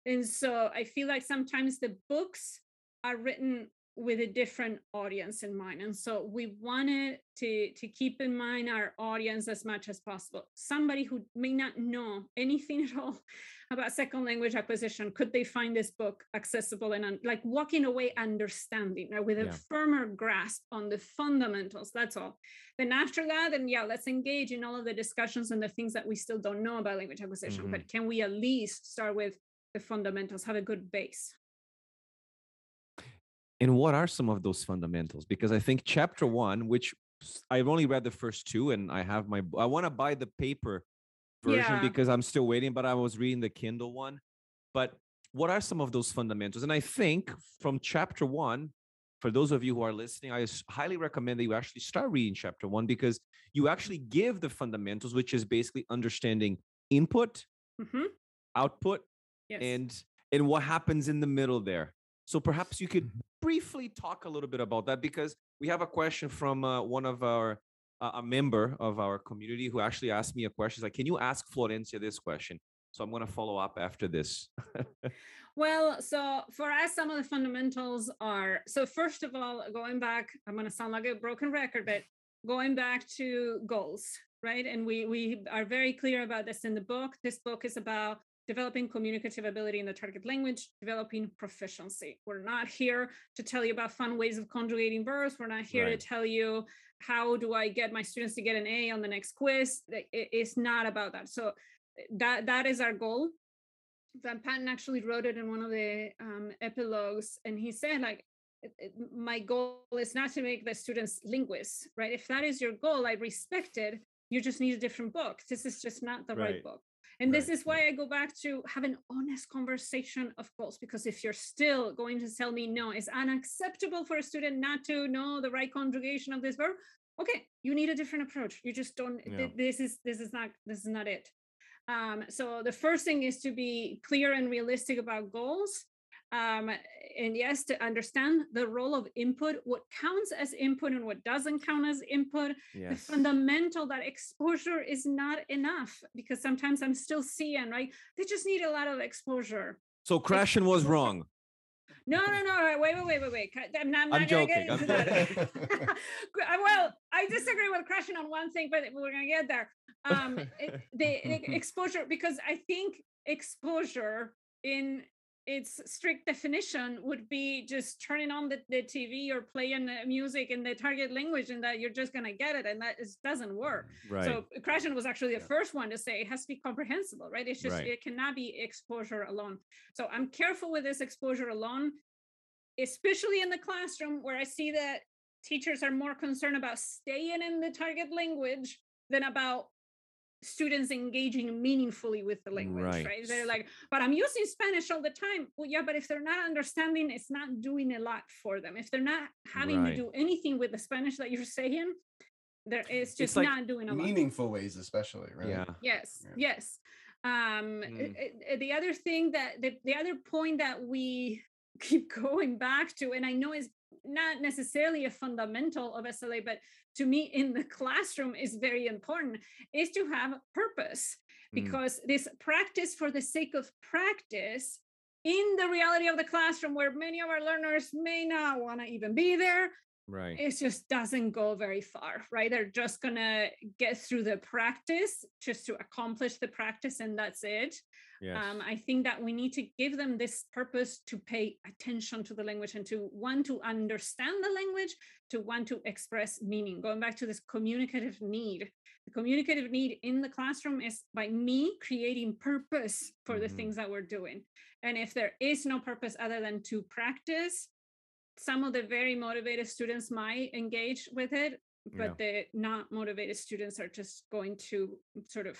And so I feel like sometimes the books are written with a different audience in mind and so we wanted to to keep in mind our audience as much as possible somebody who may not know anything at all about second language acquisition could they find this book accessible and like walking away understanding right, with a yeah. firmer grasp on the fundamentals that's all then after that and yeah let's engage in all of the discussions and the things that we still don't know about language acquisition mm-hmm. but can we at least start with the fundamentals have a good base and what are some of those fundamentals? Because I think chapter one, which I've only read the first two, and I have my, I want to buy the paper version yeah. because I'm still waiting, but I was reading the Kindle one. But what are some of those fundamentals? And I think from chapter one, for those of you who are listening, I highly recommend that you actually start reading chapter one because you actually give the fundamentals, which is basically understanding input, mm-hmm. output, yes. and and what happens in the middle there. So perhaps you could mm-hmm. Briefly talk a little bit about that because we have a question from uh, one of our uh, a member of our community who actually asked me a question. He's like, "Can you ask Florencia this question?" So I'm going to follow up after this. Well, so for us, some of the fundamentals are so, first of all, going back, I'm going to sound like a broken record, but going back to goals, right? And we we are very clear about this in the book. This book is about developing communicative ability in the target language, developing proficiency. We're not here to tell you about fun ways of conjugating verbs. We're not here Right. to tell you how do I get my students to get an A on the next quiz. It's not about that. So that that is our goal. Van Patten actually wrote it in one of the um, epilogues, and he said like. My goal is not to make the students linguists, right? If that is your goal, I respect it. You just need a different book. This is just not the right Right. book. And this is why I go back to have an honest conversation of goals. Because if you're still going to tell me no, it's unacceptable for a student not to know the right conjugation of this verb. Okay, you need a different approach. You just don't. th- This is this is not this is not it. Um, so the first thing is to be clear and realistic about goals. Um, and yes, to understand the role of input, what counts as input and what doesn't count as input the fundamental that exposure is not enough because sometimes I'm still seeing, right? They just need a lot of exposure. So Krashen was wrong. No, no, no. Wait, wait, wait, wait, wait. I'm not, I'm I'm not gonna get joking, I'm into that. Uh, well, I disagree with Krashen on one thing, but we're gonna get there. Um, the, the exposure, because I think exposure in its strict definition would be just turning on the, the TV or playing the music in the target language, and that you're just gonna get it, and that is, doesn't work. Right. So Krashen was actually the Yeah. first one to say it has to be comprehensible, right? It's just Right. it cannot be exposure alone. So I'm careful with this exposure alone, especially in the classroom where I see that teachers are more concerned about staying in the target language than about students engaging meaningfully with the language, right? Right. They're like, but I'm using Spanish all the time. Well, yeah, but if they're not understanding, it's not doing a lot for them. If they're not having Right. to do anything with the Spanish that you're saying, there is just like not doing a lot. Meaningful ways, especially, right? Yeah. Yes, Yeah. yes. Um, Mm. the other thing that the, the other point that we keep going back to, and I know is not necessarily a fundamental of SLA, but to me in the classroom is very important, is to have purpose Mm. because this practice for the sake of practice in the reality of the classroom where many of our learners may not want to even be there Right. it just doesn't go very far, right? They're just gonna get through the practice just to accomplish the practice, and that's it. Yes. Um, I think that we need to give them this purpose to pay attention to the language and to want to understand the language, to want to express meaning. Going back to this communicative need, the communicative need in the classroom is by me creating purpose for the Mhm. things that we're doing. And if there is no purpose other than to practice, some of the very motivated students might engage with it but the not motivated students are just going to sort of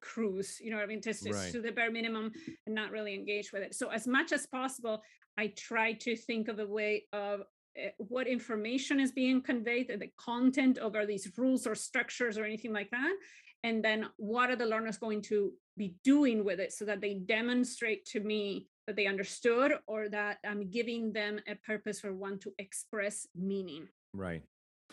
cruise you know what i mean just, just Right. to the bare minimum and not really engage with it so as much as possible i try to think of a way of uh, what information is being conveyed the content of are these rules or structures or anything like that and then what are the learners going to be doing with it so that they demonstrate to me that they understood or that i'm giving them a purpose or want to express meaning Right.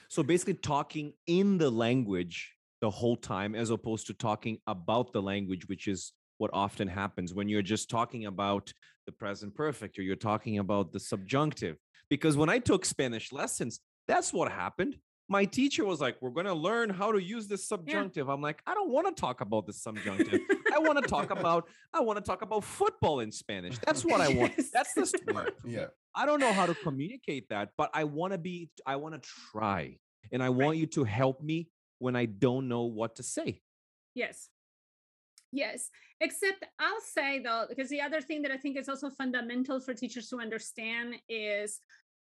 So basically, talking in the language the whole time, as opposed to talking about the language, which is what often happens when you're just talking about the present perfect or you're talking about the subjunctive. Because when I took Spanish lessons, that's what happened. My teacher was like, We're going to learn how to use this subjunctive. I'm like, I don't want to talk about the subjunctive. I want to talk about, I want to talk about football in Spanish. That's what I want. Yes. That's the Yeah, yeah. I don't know how to communicate that, but I want to be, I want to try. And I want you to help me when I don't know what to say. Yes. Yes. Except I'll say though, because the other thing that I think is also fundamental for teachers to understand is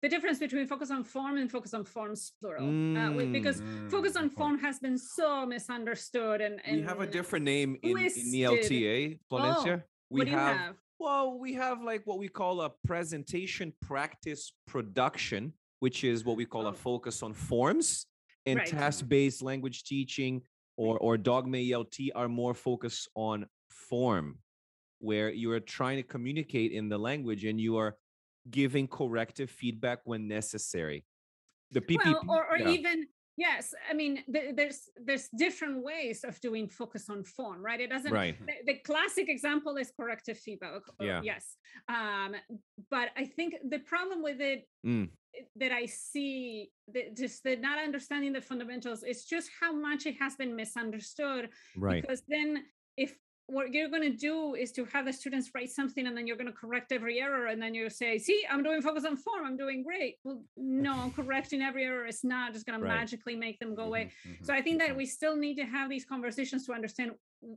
the difference between focus on form and focus on forms plural. Uh, because Mm, focus on form has been so misunderstood and, and we have a different name in, in the. LTA, Florencia. we what do you have? Well, we have like what we call a presentation practice production, which is what we call Oh. a focus on forms and Right. task-based language teaching or or Dogme ELT are more focused on form, where you are trying to communicate in the language and you are giving corrective feedback when necessary. The PPP, well, or, or yeah. even Yes, I mean th- there's there's different ways of doing focus on form, right? It doesn't. Right. The, the classic example is corrective feedback. Yeah. Yes. Um, but I think the problem with it Mm. that I see, the, just the not understanding the fundamentals, is just how much it has been misunderstood. Right. Because then, if what you're going to do is to have the students write something and then you're going to correct every error and then you say see i'm doing focus on form i'm doing great well no correcting every error is not just going Right. to magically make them go away Mhm, so i think that we still need to have these conversations to understand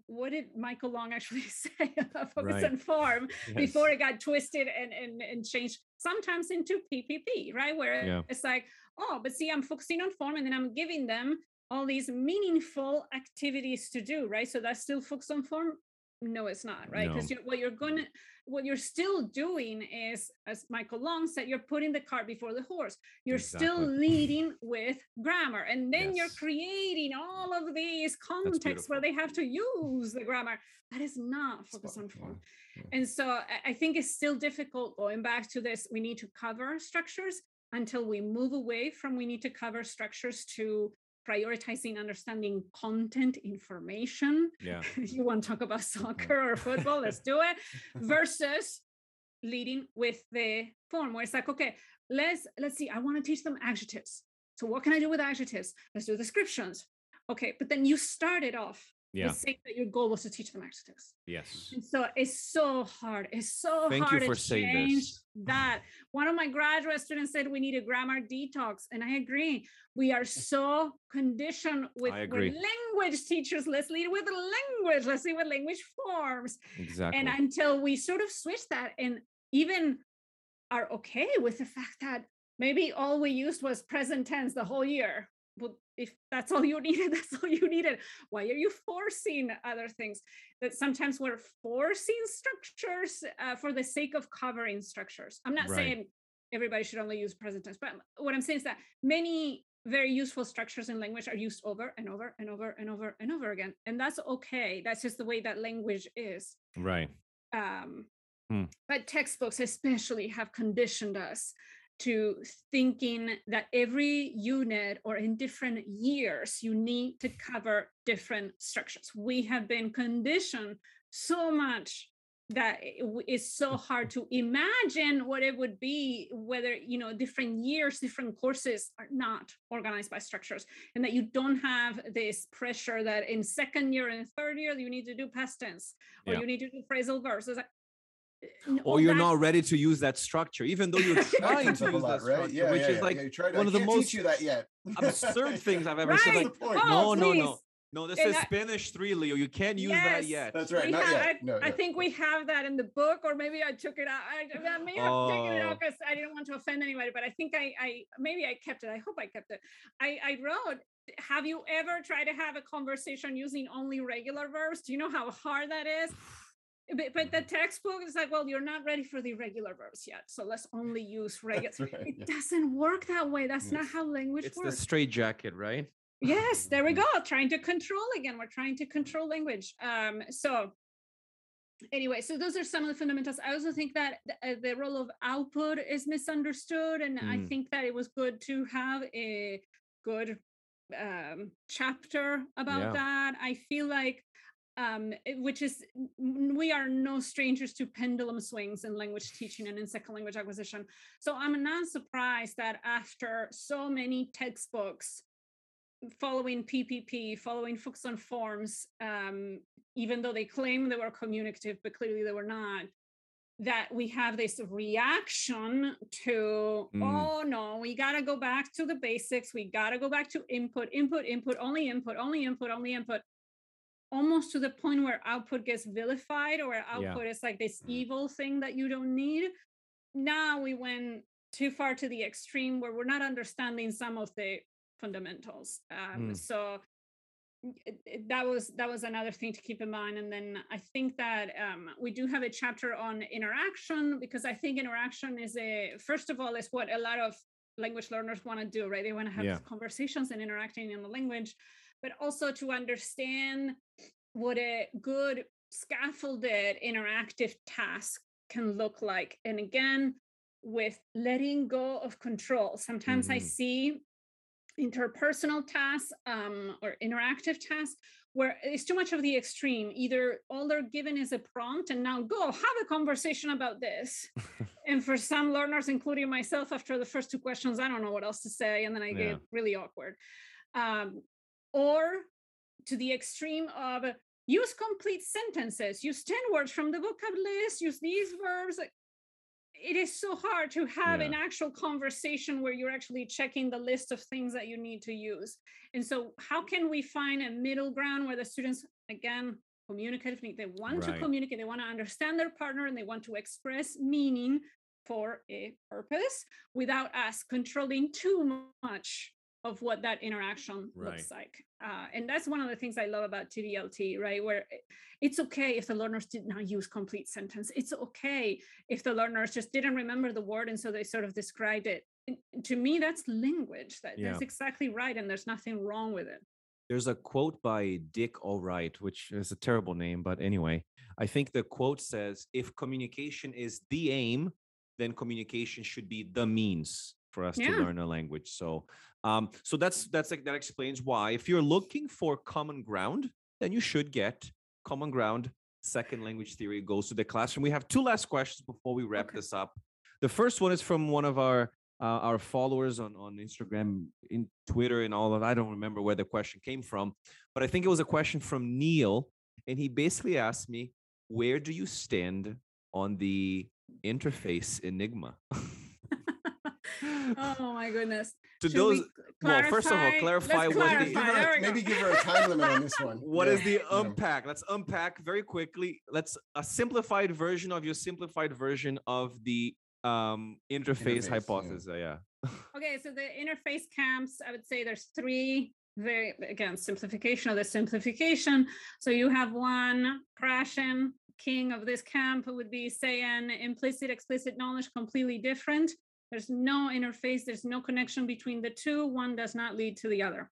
what did michael long actually say about focus Right. on form Yes. before it got twisted and, and and changed sometimes into ppp right where Yeah. it's like oh but see i'm focusing on form and then i'm giving them all these meaningful activities to do right? So that's still focus on form? No it's not right? Because No. what you're going to what you're still doing is as michael long said you're putting the cart before the horse. You're still leading with grammar and then you're creating all of these contexts where they have to use the grammar. That is not focus Spot on form. yeah. and so I think it's still difficult going back to this. We need to cover structures until we move away from we need to cover structures to prioritizing understanding content information. Yeah. you want to talk about soccer oh. or football, let's do it. Versus leading with the form where it's like, okay, let's let's see. I want to teach them adjectives. So what can I do with adjectives? Let's do descriptions. Okay, but then you started off Yeah. saying that your goal was to teach them adjectives. Yes. And so it's so hard. It's so Thank you hard for to saying change this. that. One of my graduate students said we need a grammar detox, and I agree. We are so conditioned with language teachers. Let's lead with language. Let's lead with language forms. Exactly. And until we sort of switch that and even are okay with the fact that maybe all we used was present tense the whole year. Well, if that's all you needed, that's all you needed. Why are you forcing other things? That sometimes we're forcing structures uh, for the sake of covering structures. I'm not Right. saying everybody should only use present tense, but what I'm saying is that many very useful structures in language are used over and over and over and over and over again. And that's okay. That's just the way that language is right. um, Hmm. but textbooks especially have conditioned us to thinking that every unit or in different years you need to cover different structures. We have been conditioned so much that it's so mm-hmm. hard to imagine what it would be whether you know different years different courses are not organized by structures and that you don't have this pressure that in second year and third year you need to do past tense or Yeah. you need to do phrasal verbs. Like, n- Or you're not ready to use that structure, even though you're trying to use lot, that right? structure, Yeah, which yeah, is yeah, like yeah, you one I of the most you that yet. absurd things I've ever said. Right. Like, That's the point. Oh, no, no, please. no, no. This And is I- Spanish three, Leo. You can't use that yet. That's right. We Not have- yet. No, I yeah. think we have that in the book, or maybe I took it out. I, I may have taken it Oh. out because I didn't want to offend anybody, but I think I, I maybe I kept it. I hope I kept it. I, I wrote, have you ever tried to have a conversation using only regular verbs? Do you know how hard that is? But, but the textbook is like, well, you're not ready for the irregular verbs yet. So let's only use regular. Right. It yeah. doesn't work that way. That's not how language It's the works. straight jacket, right? Yes, there we go. Trying to control again. We're trying to control language. Um, so anyway, so those are some of the fundamentals. I also think that the, uh, the role of output is misunderstood, and I Mm. think that it was good to have a good um, chapter about Yeah. that. I feel like. Um, which is we are no strangers to pendulum swings in language teaching and in second language acquisition. So I'm not surprised that after so many textbooks following PPP, following focus on forms, um, even though they claim they were communicative, but clearly they were not, that we have this reaction to, Mm. oh no, we got to go back to the basics. We got to go back to input, input, input, only input, only input, only input. Almost to the point where output gets vilified or where Yeah. output is like this Mm. evil thing that you don't need. Now we went too far to the extreme where we're not understanding some of the fundamentals. Um, Mm. So it- it- that was that was another thing to keep in mind. And then I think that um, we do have a chapter on interaction because I think interaction is a first of all is what a lot of language learners want to do, right? They want to have Yeah. conversations and interacting in the language, but also to understand what a good scaffolded interactive task can look like. And again, with letting go of control. Sometimes I Mhm. see interpersonal tasks um, or interactive tasks where it's too much of the extreme either all they're given is a prompt and now go have a conversation about this and for some learners including myself after the first two questions i don't know what else to say and then i Yeah. get really awkward um, or to the extreme of use complete sentences. Use 10 words from the vocab list. Use these verbs. It is so hard to have an actual conversation where you're actually checking the list of things that you need to use. And so how can we find a middle ground where the students again communicative need they want to communicate they want to understand their partner and they want to express meaning for a purpose without us controlling too much of what that interaction looks like. Uh, and that's one of the things i love about TBLT right where it's okay if the learners did not use complete sentence. It's okay if the learners just didn't remember the word and so they sort of described it. And to me that's language. That, Yeah. that's exactly right and there's nothing wrong with it. There's a quote by Dick Allwright, which is a terrible name, but anyway, I think the quote says if communication is the aim, then communication should be the means for us to learn a language. So, um, so that's that's like that explains why if you're looking for common ground, then you should get common ground. Second language theory goes to the classroom. We have two last questions before we wrap Okay. this up. The first one is from one of our uh, our followers on on Instagram, in Twitter, and all of. I don't remember where the question came from, but I think it was a question from Neil, and he basically asked me, "Where do you stand on the interface enigma?" oh my goodness to Should those, we well, first of all, Let's clarify what clarify. the Give her There a- we go. maybe give her a time limit on this one. What Yeah, is the yeah. unpack? Let's unpack very quickly. Let's a simplified version of your simplified version of the um interface, Interface, hypothesis. uh, Yeah. Okay, so the interface camps, I would say there's three very again simplification of the simplification. So you have one Krashen, king of this camp, would be saying implicit, explicit knowledge completely different. There's no interface, there's no connection between the two. One does not lead to the other.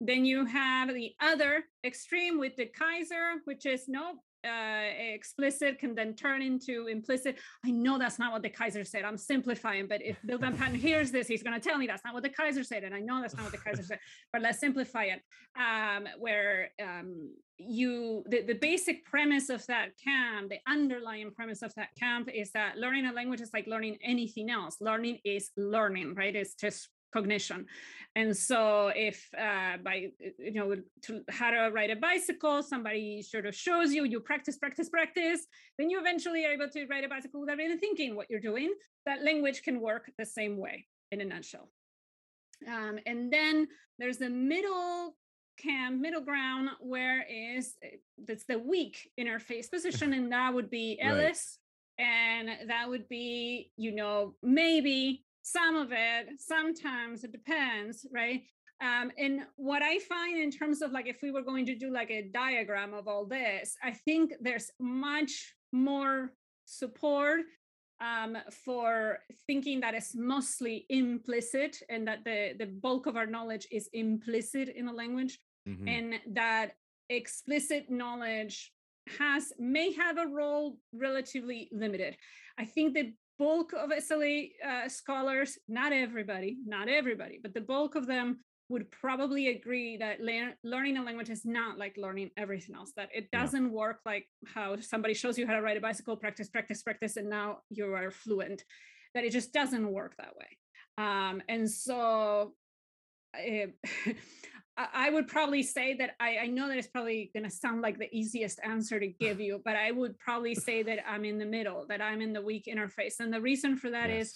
Then you have the other extreme with DeKeyser, which is no uh, explicit can then turn into implicit. I know that's not what DeKeyser said. I'm simplifying, but if Bill VanPatten hears this, he's going to tell me that's not what DeKeyser said, and I know that's not what DeKeyser said. But let's simplify it. Um, where um, you the, the basic premise of that camp, the underlying premise of that camp is that learning a language is like learning anything else. Learning is learning, right? It's just cognition. And so if uh, by you know to how to ride a bicycle, somebody sort of shows you, you practice, practice, practice, then you eventually are able to ride a bicycle without even thinking what you're doing. That language can work the same way in a nutshell. Um, and then there's the middle camp, middle ground, where is uh, that's the weak interface position, and that would be Right. Ellis, and that would be you know maybe some of it sometimes it depends right um, and what i find in terms of like if we were going to do like a diagram of all this i think there's much more support um, for thinking that it's mostly implicit and that the, the bulk of our knowledge is implicit in a language Mhm. and that explicit knowledge has may have a role relatively limited i think the bulk of sla uh, scholars not everybody not everybody but the bulk of them would probably agree that lear- learning a language is not like learning everything else that it doesn't work like how somebody shows you how to ride a bicycle practice practice practice and now you are fluent that it just doesn't work that way. Um, and so eh, I would probably say that I, I know that it's probably going to sound like the easiest answer to give you, but I would probably say that I'm in the middle, that I'm in the weak interface. And the reason for that is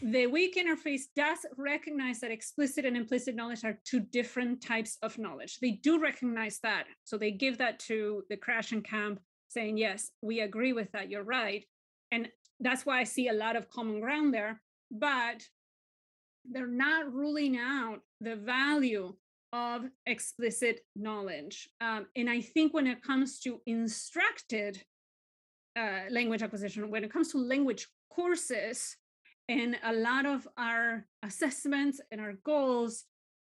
Yes. the weak interface does recognize that explicit and implicit knowledge are two different types of knowledge. They do recognize that. So they give that to the Krashen camp, saying, yes, we agree with that. You're right. And that's why I see a lot of common ground there. But they're not ruling out the value of explicit knowledge. Um, and I think when it comes to instructed uh, language acquisition, when it comes to language courses, and a lot of our assessments and our goals,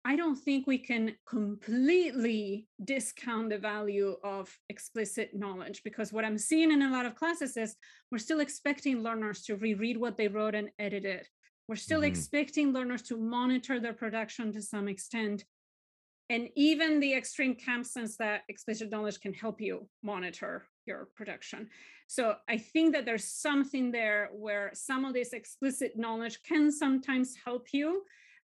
I don't think we can completely discount the value of explicit knowledge because what I'm seeing in a lot of classes is we're still expecting learners to reread what they wrote and edit it. We're still Mhm. expecting learners to monitor their production to some extent. And even the extreme camp sense that explicit knowledge can help you monitor your production. So I think that there's something there where some of this explicit knowledge can sometimes help you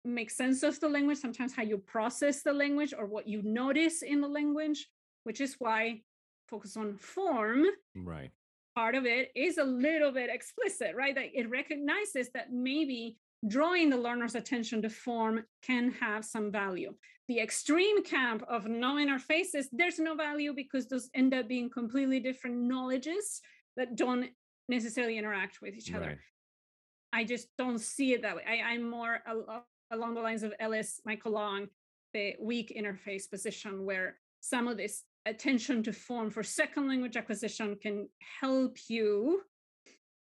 make sense of the language, sometimes how you process the language or what you notice in the language, which is why focus on form Right. part of it is a little bit explicit, right? That it recognizes that maybe drawing the learner's attention to form can have some value. The extreme camp of no interfaces, there's no value because those end up being completely different knowledges that don't necessarily interact with each other. Right. I just don't see it that way. I, I'm more al- along the lines of Ellis, Michael Long, the weak interface position, where some of this attention to form for second language acquisition can help you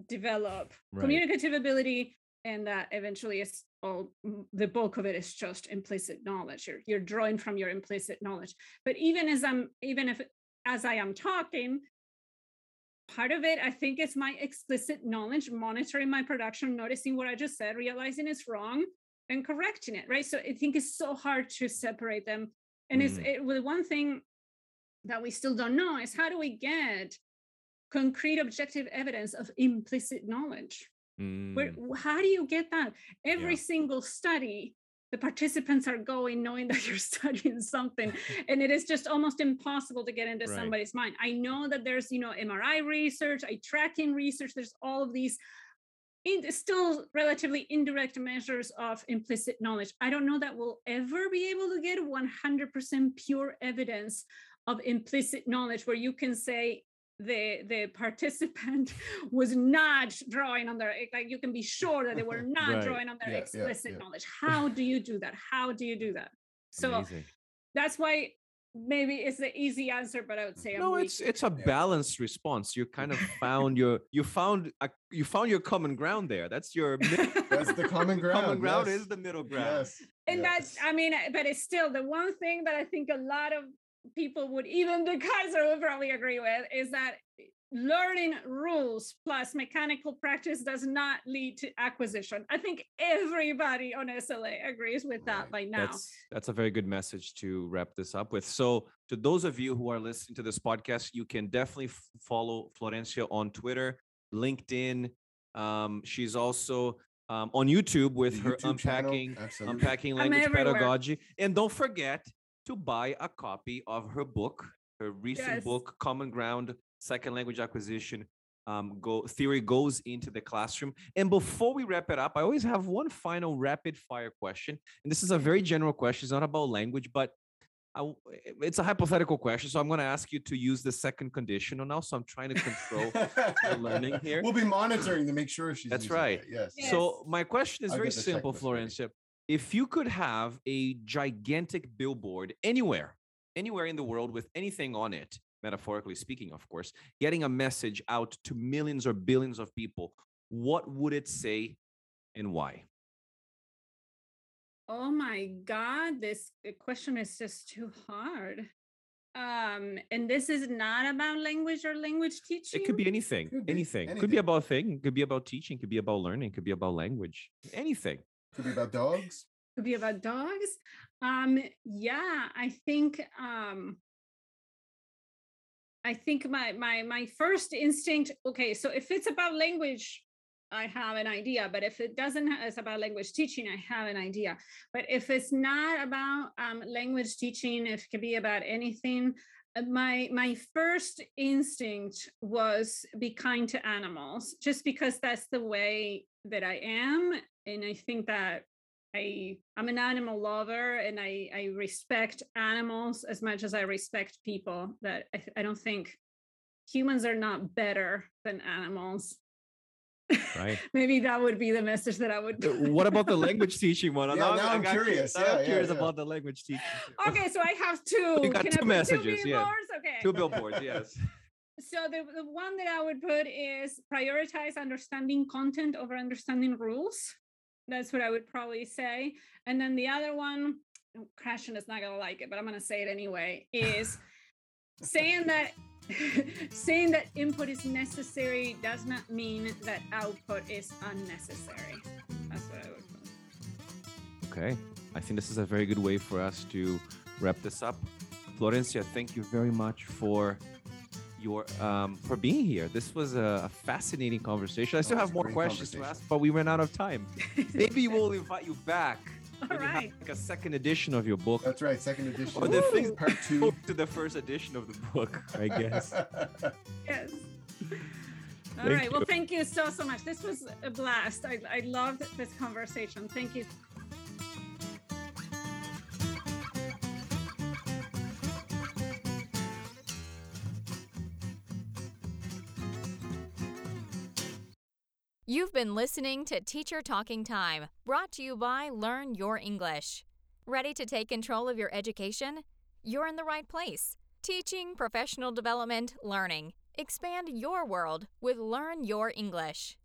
develop Right. communicative ability, and that eventually is all the bulk of it is just implicit knowledge. You're you're drawing from your implicit knowledge. But even as I'm even if as I am talking, part of it i think is my explicit knowledge monitoring my production noticing what i just said realizing it's wrong and correcting it right so i think it's so hard to separate them and it's Mm. it, well, one thing that we still don't know is how do we get concrete objective evidence of implicit knowledge where Mm. how do you get that every Yeah. single study the participants are going knowing that you're studying something and it is just almost impossible to get into Right. somebody's mind i know that there's you know mri research eye tracking research there's all of these in, still relatively indirect measures of implicit knowledge i don't know that we'll ever be able to get 100% pure evidence of implicit knowledge where you can say the the participant was not drawing on their like you can be sure that they were not Right. drawing on their Yeah, yeah, explicit yeah. knowledge how do you do that how do you do that so Amazing. that's why maybe it's the easy answer but i would say I'm no, weak. it's it's a balanced response. You kind of found your you found a, you found your common ground there. That's your mid- That's the common ground. common ground yes. is the middle ground. Yes. and yes. that's i mean uh, but it's still the one thing that i think a lot of people would even DeKeyser would probably agree with is that learning rules plus mechanical practice does not lead to acquisition i think everybody on sla agrees with that Right. by now That's that's a very good message to wrap this up with. So, to those of you who are listening to this podcast, you can definitely f- follow Florencia on Twitter, LinkedIn. Um, she's also um, on YouTube with The her YouTube unpacking unpacking language pedagogy. And don't forget to buy a copy of her book, her recent Yes. book, Common Ground: Second Language Acquisition. Um, go theory goes into the classroom. And before we wrap it up, I always have one final rapid fire question. And this is a very general question. It's not about language, but I it's a hypothetical question. So I'm going to ask you to use the second conditional now. So I'm trying to control the learning here. We'll be monitoring to make sure she's. That's using right. it, Yes. Yes. So my question is I'll very simple. Florencia. If you could have a gigantic billboard anywhere, anywhere in the world with anything on it, metaphorically speaking, of course, getting a message out to millions or billions of people, what would it say and why? Oh my God, this uh, question is just too hard. Um, and this is not about language or language teaching. It could be anything, Could be anything. Could be about thing, could be about teaching, could be about learning, could be about language, anything. Could be about dogs. Could be about dogs. Um, yeah, I think um I think my my my first instinct, okay, so if it's about language, I have an idea, but if it doesn't it's about language teaching, I have an idea. But if it's not about um, language teaching, if it could be about anything, uh, my my first instinct was be kind to animals, just because that's the way that I am, and I think that I I'm an animal lover, and I I respect animals as much as I respect people. That I, I don't think humans are not better than animals. Right. Maybe that would be the message that I would. Uh, What about the language teaching one? Yeah, Now now I I'm got curious. Yeah, I'm yeah, curious yeah. about the language teaching. okay, so I have two. You got Can two I messages, Two yeah. billboards? Okay. Two billboards, yes. So the, the one that I would put is prioritize understanding content over understanding rules. That's what I would probably say. And then the other one, oh, Krashen is not gonna like it, but I'm gonna say it anyway, is saying that saying that input is necessary does not mean that output is unnecessary. That's what I would put. Okay. I think this is a very good way for us to wrap this up. Florencia, thank you very much for your um, for being here. This was a, a fascinating conversation. I still Oh, have more questions to ask, but we ran out of time. Maybe we'll invite you back. All when you have, like a second edition of your book. That's right. Second edition. Or the things part two. to the first edition of the book, I guess. Yes. All Thank right. Well, thank you so, so much. This was a blast. I, I loved this conversation. Thank you. You've been listening to Teacher Talking Time, brought to you by Learn Your English. Ready to take control of your education? You're in the right place. Teaching, professional development, learning. Expand your world with Learn Your English.